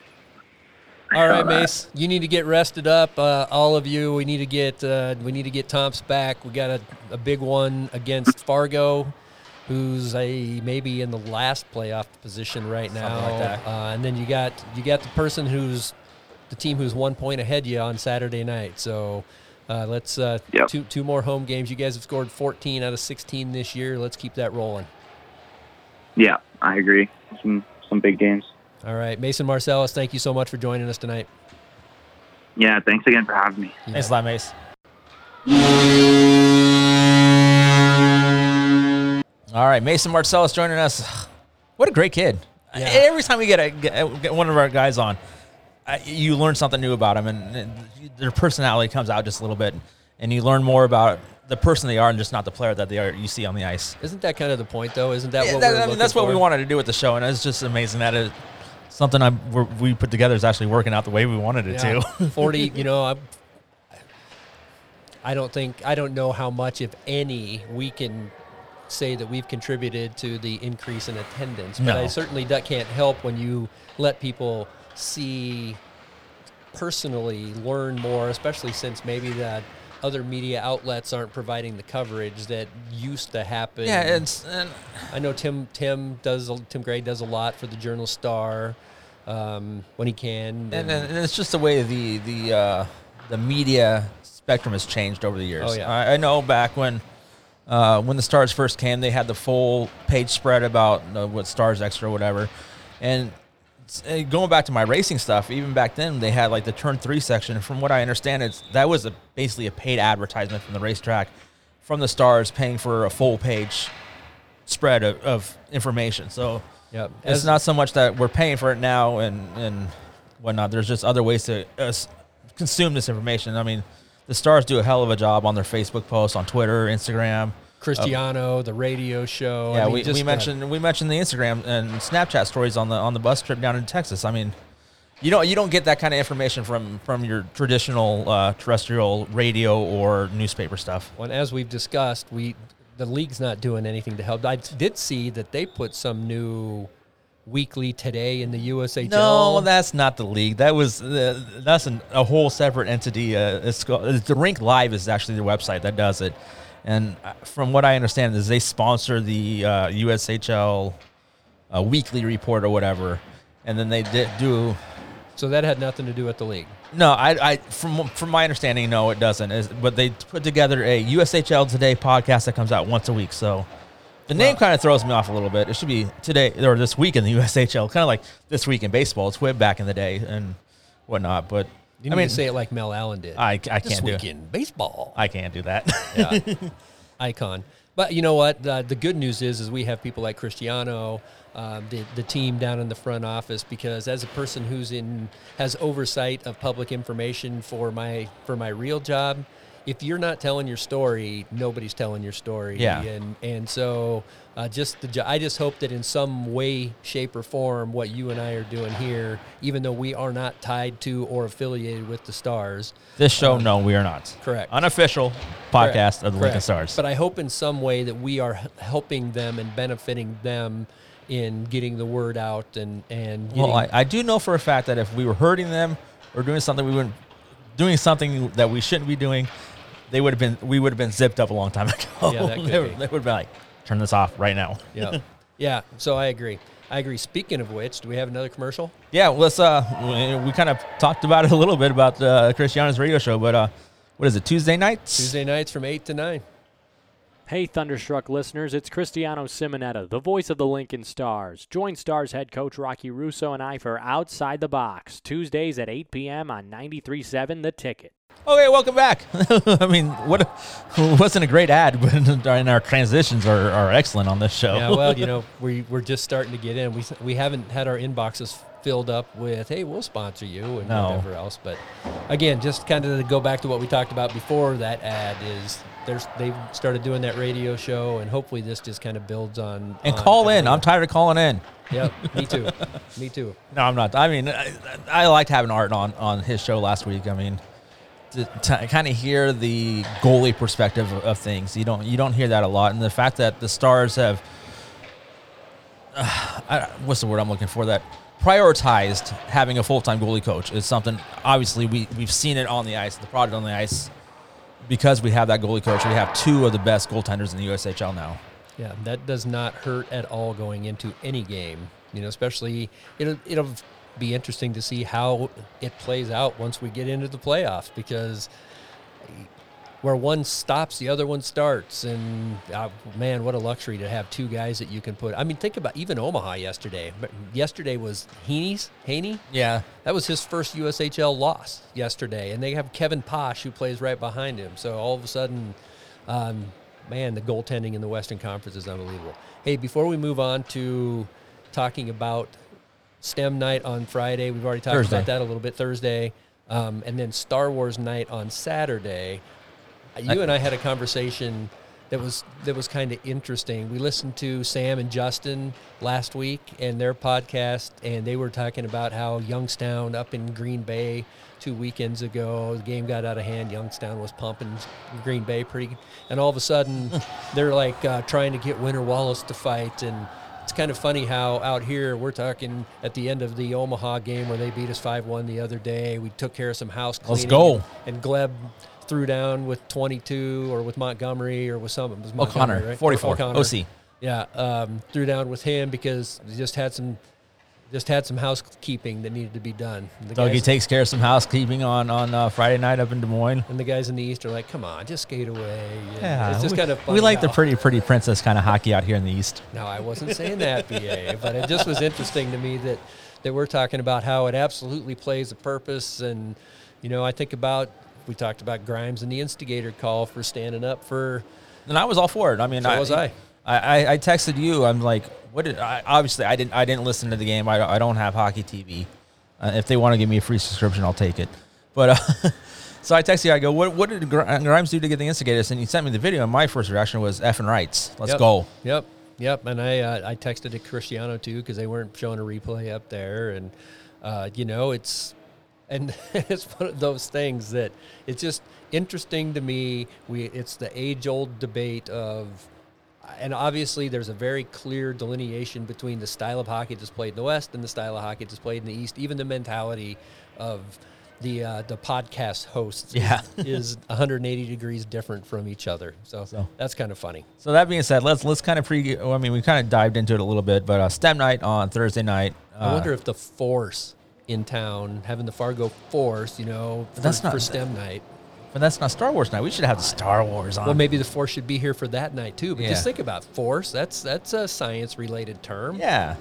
All right. Mace, you need to get rested up. Uh, all of you, we need to get uh, we need to get Tomps back. We got a, a big one against Fargo, who's a maybe in the last playoff position right now. Like that. Uh, and then you got you got the person who's the team who's one point ahead you on Saturday night. So uh, let's uh, Yep. two two more home games. You guys have scored 14 out of 16 this year. Let's keep that rolling. Yeah, I agree. Some some big games. All right, Mason Marcellus, thank you so much for joining us tonight. Yeah, thanks again for having me. Thanks a lot, Mace. All right, Mason Marcellus joining us. What a great kid! Yeah. Every time we get, a, get one of our guys on, you learn something new about them, and, their personality comes out just a little bit, and you learn more about the person they are, and just not the player that they are. You see on the ice. Isn't that kind of the point, though? Isn't that Yeah, what that- we're I mean, that's what we wanted to do with the show, and it's just amazing that it something I we're, we put together is actually working out the way we wanted it Yeah. to. 40, you know, I'm, I don't think, I don't know how much, if any, we can say that we've contributed to the increase in attendance. But No. I certainly that can't help when you let people see personally learn more, especially since maybe that other media outlets aren't providing the coverage that used to happen. yeah, it's and I know Tim Tim does Tim Gray does a lot for the Journal Star um, when he can. and, and, and it's just the way the the uh, the media spectrum has changed over the years. Oh, yeah. I, I know back when uh, when the stars first came, they had the full page spread about uh, what stars extra, whatever, and. uh, Going back to my racing stuff, even back then they had like the turn three section. From what I understand, it's that was a, basically a paid advertisement from the racetrack, from the stars paying for a full page spread of, of information. So Yep. it's As- not so much that we're paying for it now and and whatnot. There's just other ways to uh, consume this information. I mean, the stars do a hell of a job on their Facebook posts, on Twitter, Instagram. Cristiano, the radio show. I Yeah, mean, we, just we mentioned we mentioned the Instagram and Snapchat stories on the on the bus trip down in Texas. I mean, you don't you don't get that kind of information from from your traditional uh, terrestrial radio or newspaper stuff. Well, and as we've discussed, we the league's not doing anything to help. I did see that they put some new weekly today in the USHL. No, that's not the league. That was uh, that's an, a whole separate entity. Uh, it's called, the Rink Live is actually their website that does it, and uh, from what I understand is they sponsor the uh, USHL uh, weekly report or whatever, and then they did do. so that had nothing to do with the league. No, I, I from from my understanding, no, it doesn't. Is but they put together a USHL Today podcast that comes out once a week. So the name Wow. kind of throws me off a little bit. It should be today or this week in the USHL, kind of like this week in baseball. It's way back in the day and whatnot. But You I mean, to say it like Mel Allen did. I, I can't do week it. in baseball. I can't do that. yeah. icon. But you know what? The, the good news is, is we have people like Cristiano, um, the the team down in the front office. Because as a person who's in has oversight of public information for my for my real job, if you're not telling your story, nobody's telling your story. Yeah. And and so uh, just the I just hope that in some way, shape, or form, what you and I are doing here, even though we are not tied to or affiliated with the Stars, this show, no, we are not. Correct. Unofficial podcast Correct. of the Lincoln Correct. Stars. But I hope in some way that we are helping them and benefiting them in getting the word out and and getting, well, I, I do know for a fact that if we were hurting them or doing something we wouldn't doing something that we shouldn't be doing, they would have been we would have been zipped up a long time ago. Yeah, that could they, be. they would be like, turn this off right now. yeah, yeah. So I agree. I agree. Speaking of which, do we have another commercial? Yeah, let's. Uh, we, we kind of talked about it a little bit about uh, Cristiano's radio show, but uh, what is it? Tuesday nights. Tuesday nights from eight to nine. Hey, Thunderstruck listeners, it's Cristiano Simonetta, the voice of the Lincoln Stars. Join Stars head coach Rocky Russo and I for Outside the Box, Tuesdays at 8 p.m. on 93.7 The Ticket. Okay, welcome back. I mean, what wasn't a great ad, but and our transitions are, are excellent on this show. Yeah, well, you know, we we're just starting to get in. We we haven't had our inboxes filled up with, hey, we'll sponsor you and No. whatever else. But again, just kind of to go back to what we talked about before that ad is there's they've started doing that radio show, and hopefully this just kind of builds on. and on call in. I'm tired of calling in. Yep, me too. me too. No, I'm not. I mean, I, I liked having Art on on his show last week. I mean, to, to kind of hear the goalie perspective of, of things. You don't you don't hear that a lot, and the fact that the Stars have, uh, I, what's the word I'm looking for? That prioritized having a full time goalie coach is something. Obviously, we we've seen it on the ice, the product on the ice, because we have that goalie coach. We have two of the best goaltenders in the USHL now. Yeah, that does not hurt at all going into any game. You know, especially it'll it'll be interesting to see how it plays out once we get into the playoffs because where one stops, the other one starts, and uh, man, what a luxury to have two guys that you can put. I mean, think about even Omaha yesterday. Yesterday was Heaney's Haney. Yeah, That was his first USHL loss yesterday, and they have Kevin Posh who plays right behind him. So all of a sudden, um, man, the goaltending in the Western Conference is unbelievable. Hey, before we move on to talking about STEM night on Friday, we've already talked Thursday. about that a little bit Thursday, um, and then Star Wars night on Saturday. You and I had a conversation that was that was kind of interesting. We listened to Sam and Justin last week and their podcast, and they were talking about how Youngstown up in Green Bay two weekends ago, the game got out of hand. Youngstown was pumping Green Bay pretty, and all of a sudden, they're like uh, trying to get Winter Wallace to fight, and it's kind of funny how out here we're talking at the end of the Omaha game where they beat us five one the other day. We took care of some house Let's go. And, and Gleb threw down with 22 or with Montgomery or with some. It was Montgomery, O'Connor, right? 44, O'Connor. OC. Yeah, um, threw down with him because he just had some, just had some housekeeping that needed to be done. The Dougie guys- takes care of some housekeeping on on uh, Friday night up in Des Moines. and the guys in the East are like, "Come on, just skate away." And Yeah, it's just we, kind of we like the pretty pretty princess kind of hockey out here in the East. No, I wasn't saying that, BA, but it just was interesting to me that that we're talking about how it absolutely plays a purpose, and you know, I think about we talked about Grimes and the instigator call for standing up for. And I was all for it. I mean, So was I. I, I, I texted you. I'm like, what did I? Obviously, I didn't. I didn't listen to the game. I, I don't have hockey TV. Uh, if they want to give me a free subscription, I'll take it. But uh, so I texted you. I go, what what did Grimes do to get the instigators? And he sent me the video. And my first reaction was effing rights. Let's Yep. go. Yep, yep. And I uh, I texted to Cristiano too because they weren't showing a replay up there, and uh, you know it's and it's one of those things that it's just interesting to me. We it's the age old debate of. And obviously, there's a very clear delineation between the style of hockey that's played in the West and the style of hockey that's played in the East. Even the mentality of the uh, the podcast hosts is- Yeah. is 180 degrees different from each other. So, So- that's kind of funny. So that being said, let's let's kind of pre. I mean, we kind of dived into it a little bit, but uh, STEM night on Thursday night. Uh, I wonder if the force in town, having the Fargo force, you know, for, That's not- for STEM night. But that's not Star Wars night. We should have the Star Wars on. Well, maybe the force should be here for that night too. But Yeah. just think about force. That's that's a science related term. Yeah.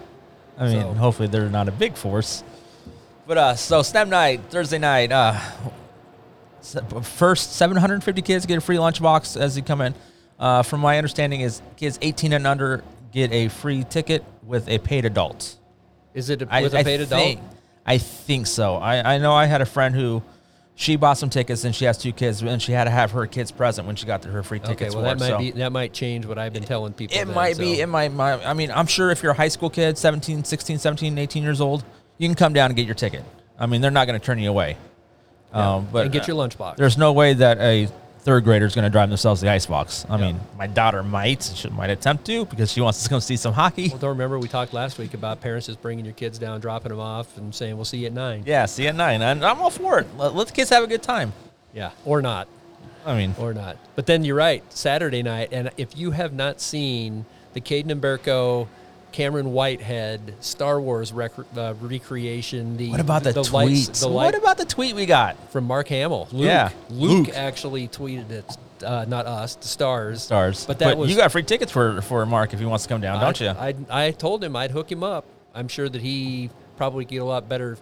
I mean, So- hopefully they're not a big force. But uh, so STEM night Thursday night. Uh, first 750 kids get a free lunchbox as they come in. Uh, from my understanding, is kids 18 and under get a free ticket with a paid adult. Is it a, I- with I a paid adult? think- I think so. I, I know I had a friend who she bought some tickets and she has two kids and she had to have her kids present when she got her free Okay, tickets. well for that might so. be that might change what I've been telling people. It then, might be. so. It might, might. I mean, I'm sure if you're a high school kid, 17, 16, 17, 18 years old, you can come down and get your ticket. I mean, they're not going to turn you away. Yeah, Um, but and get uh, your lunchbox. There's no way that a third grader is going to drive themselves the icebox. I mean, my daughter might, she might attempt to because she wants to come see some hockey. Well, don't remember we talked last week about parents just bringing your kids down, dropping them off, and saying we'll see you at nine. Yeah, see you at nine, and I'm all for it. Let, let the kids have a good time. Yeah, or not. I mean, or not. But then you're right, Saturday night, and if you have not seen the Caden and Berko Cameron Whitehead, Star Wars rec- uh, recreation. The What about the, the tweets? lights- the what about the tweet we got? from Mark Hamill? Luke, Yeah, Luke, Luke. actually tweeted it. Uh, not us, the stars. Stars. But that was you got free tickets for for Mark if he wants to come down, don't you? I, I, I told him I'd hook him up. I'm sure that he probably get a lot better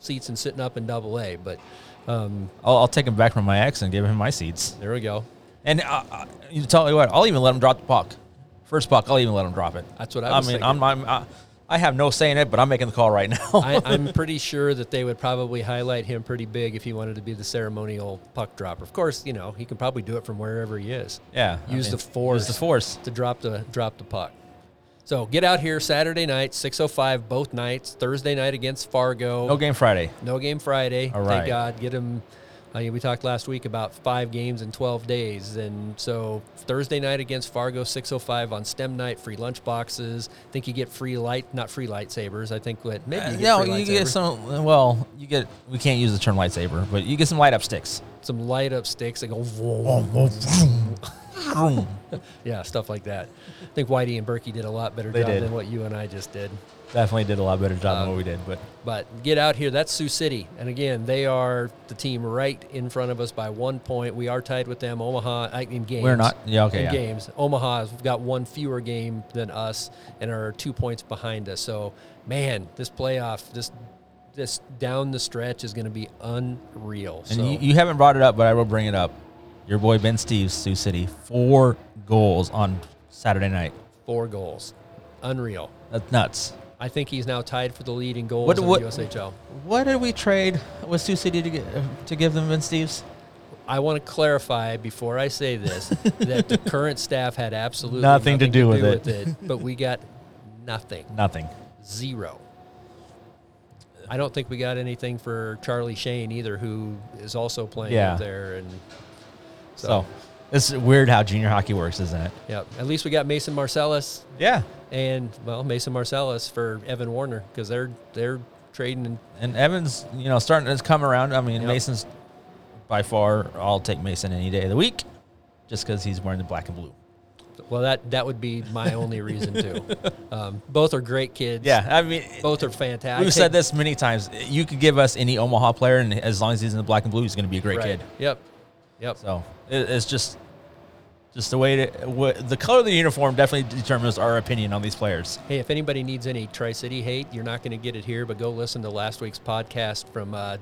seats than sitting up in Double A. But um, I'll, I'll take him back from my ex and give him my seats. there we go. And uh, uh, you tell me what, I'll even let him drop the puck. First puck, I'll even let him drop it. That's what I was mean, thinking. I'm, I'm, I, I have no say in it, but I'm making the call right now. I, I'm pretty sure that they would probably highlight him pretty big if he wanted to be the ceremonial puck dropper. Of course, you know he can probably do it from wherever he is. Yeah, I use mean, the force. use the force. to drop the drop the puck. So get out here Saturday night, 6:05 both nights. Thursday night against Fargo. no game Friday. No game Friday. All Thank. God. Get him. I mean, we talked last week about five games in 12 days. And so Thursday night against Fargo, 6.05 on STEM night, free lunch boxes. I think you get free light, not free lightsabers. I think that maybe you uh, get no, you get some. Well, you get. We can't use the term lightsaber, but you get some light up sticks. some light up sticks that go yeah, stuff like that. I think Whitey and Berkey did a lot better They job did. than what you and I just did. Definitely did a lot better job Uh, than what we did, but But get out here. That's Sioux City. And again, they are the team right in front of us by one point. We are tied with them. Omaha I- in games. We're not? Yeah, okay, In yeah. games. Omaha's got one fewer game than us and are two points behind us. So, man, this playoff, this this down the stretch is going to be unreal. and so, you, you haven't brought it up, but I will bring it up. Your boy Ben Steeves, Sioux City, four goals on Saturday night. four goals. Unreal. That's nuts. I think he's now tied for the lead in goals What- in what- the USHL. What did we trade with Sioux City to get uh, to give them Ben Steeves? I want to clarify before I say this that the current staff had absolutely Nothing to do with it. it, but we got nothing, Nothing. zero. I don't think we got anything for Charlie Shane either, who is also playing Yeah. up there, and so, So it's weird how junior hockey works, isn't it? yeah. At least we got Mason Marcellus Yeah. and well Mason Marcellus for Evan Warner because they're they're trading and And Evans, you know, starting to come around. I mean, Yep. Mason's by far. I'll take Mason any day of the week, just because he's wearing the black and blue. well that that would be my only reason too. Um, both are great kids. Yeah, I mean, both are fantastic. we've said this many times. You could give us any Omaha player, and as long as he's in the black and blue, he's going to be a great Right. kid. Yep. Yep. So it's just, just the way to what, the color of the uniform definitely determines our opinion on these players. Hey, if anybody needs any Tri City hate, you're not going to get it here, but go listen to last week's podcast from uh,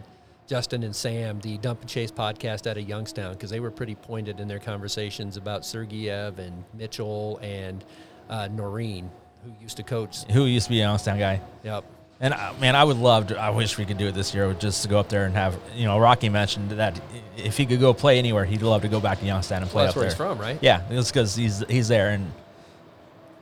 Justin and Sam, the Dump and Chase podcast out of Youngstown, because they were pretty pointed in their conversations about Sergeyev and Mitchell and uh, Noreen, who used to coach. Who used to be a Youngstown guy. Yep. And uh, man, I would love to. I wish we could do it this year, just to go up there and have. You know, Rocky mentioned that if he could go play anywhere, he'd love to go back to Youngstown and play Well, that's up where there. he's from, right? Yeah, it's because he's he's there, and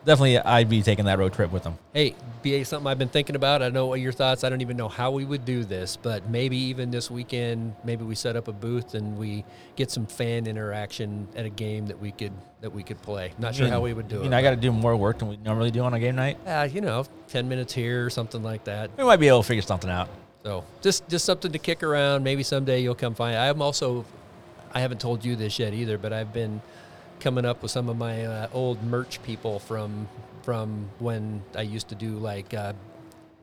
definitely I'd be taking that road trip with them. Hey, BA, something I've been thinking about. I know what your thoughts. I don't even know how we would do this, but maybe even this weekend, maybe we set up a booth and we get some fan interaction at a game that we could that we could play. Not sure how we would do You it. know, I got to do more work than we normally do on a game night. Uh, you know, ten minutes here or something like that. We might be able to figure something out. So just just something to kick around. Maybe someday you'll come find. I'm also, I haven't told you this yet either, but I've been coming up with some of my uh, old merch people from from when I used to do like uh,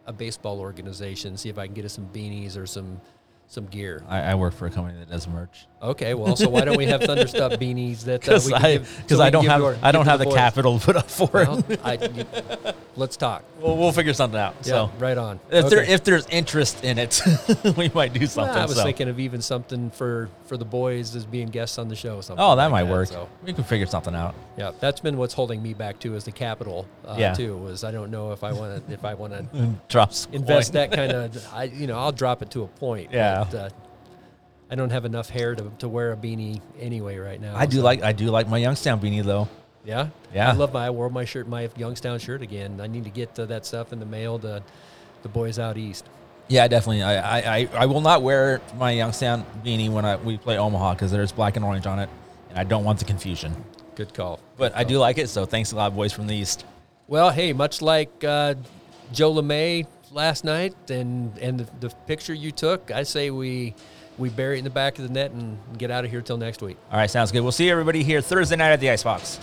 a baseball organization. See if I can get us some beanies or some some gear. I, I work for a company that does merch. Okay, well, so why don't we have Thunderstruck beanies that uh, Because we can I give- because so we I don't have to our- I don't have the, boys? capital to put up for Well, it. I, you- let's talk. We'll, we'll figure something out. Yeah, so right on. If there if there's interest in it, we might do something. Well, I was so. thinking of even something for for the boys as being guests on the show. Something Oh, that like might work. So We can figure something out. yeah, that's been what's holding me back too, is the capital. Uh, Yeah. Too was I don't know if I want to if I want to Drops invest coin. that kind of. I you know I'll drop it to a point. Yeah. But, uh, I don't have enough hair to, to wear a beanie anyway right now. I do so- like I do like my Youngstown beanie though. Yeah, Yeah. I love my. I wore my shirt, my Youngstown shirt again. I need to get uh, that stuff in the mail to the boys out east. Yeah, definitely. I I, I, will not wear my Youngstown beanie when I we play Omaha because there's black and orange on it, and I don't want the confusion. Good call. But I do like it, so thanks a lot, boys from the east. Well, hey, much like uh, Joe LeMay last night and and the, the picture you took, I say we we bury it in the back of the net and get out of here till next week. All right, sounds good. We'll see everybody here Thursday night at the Icebox.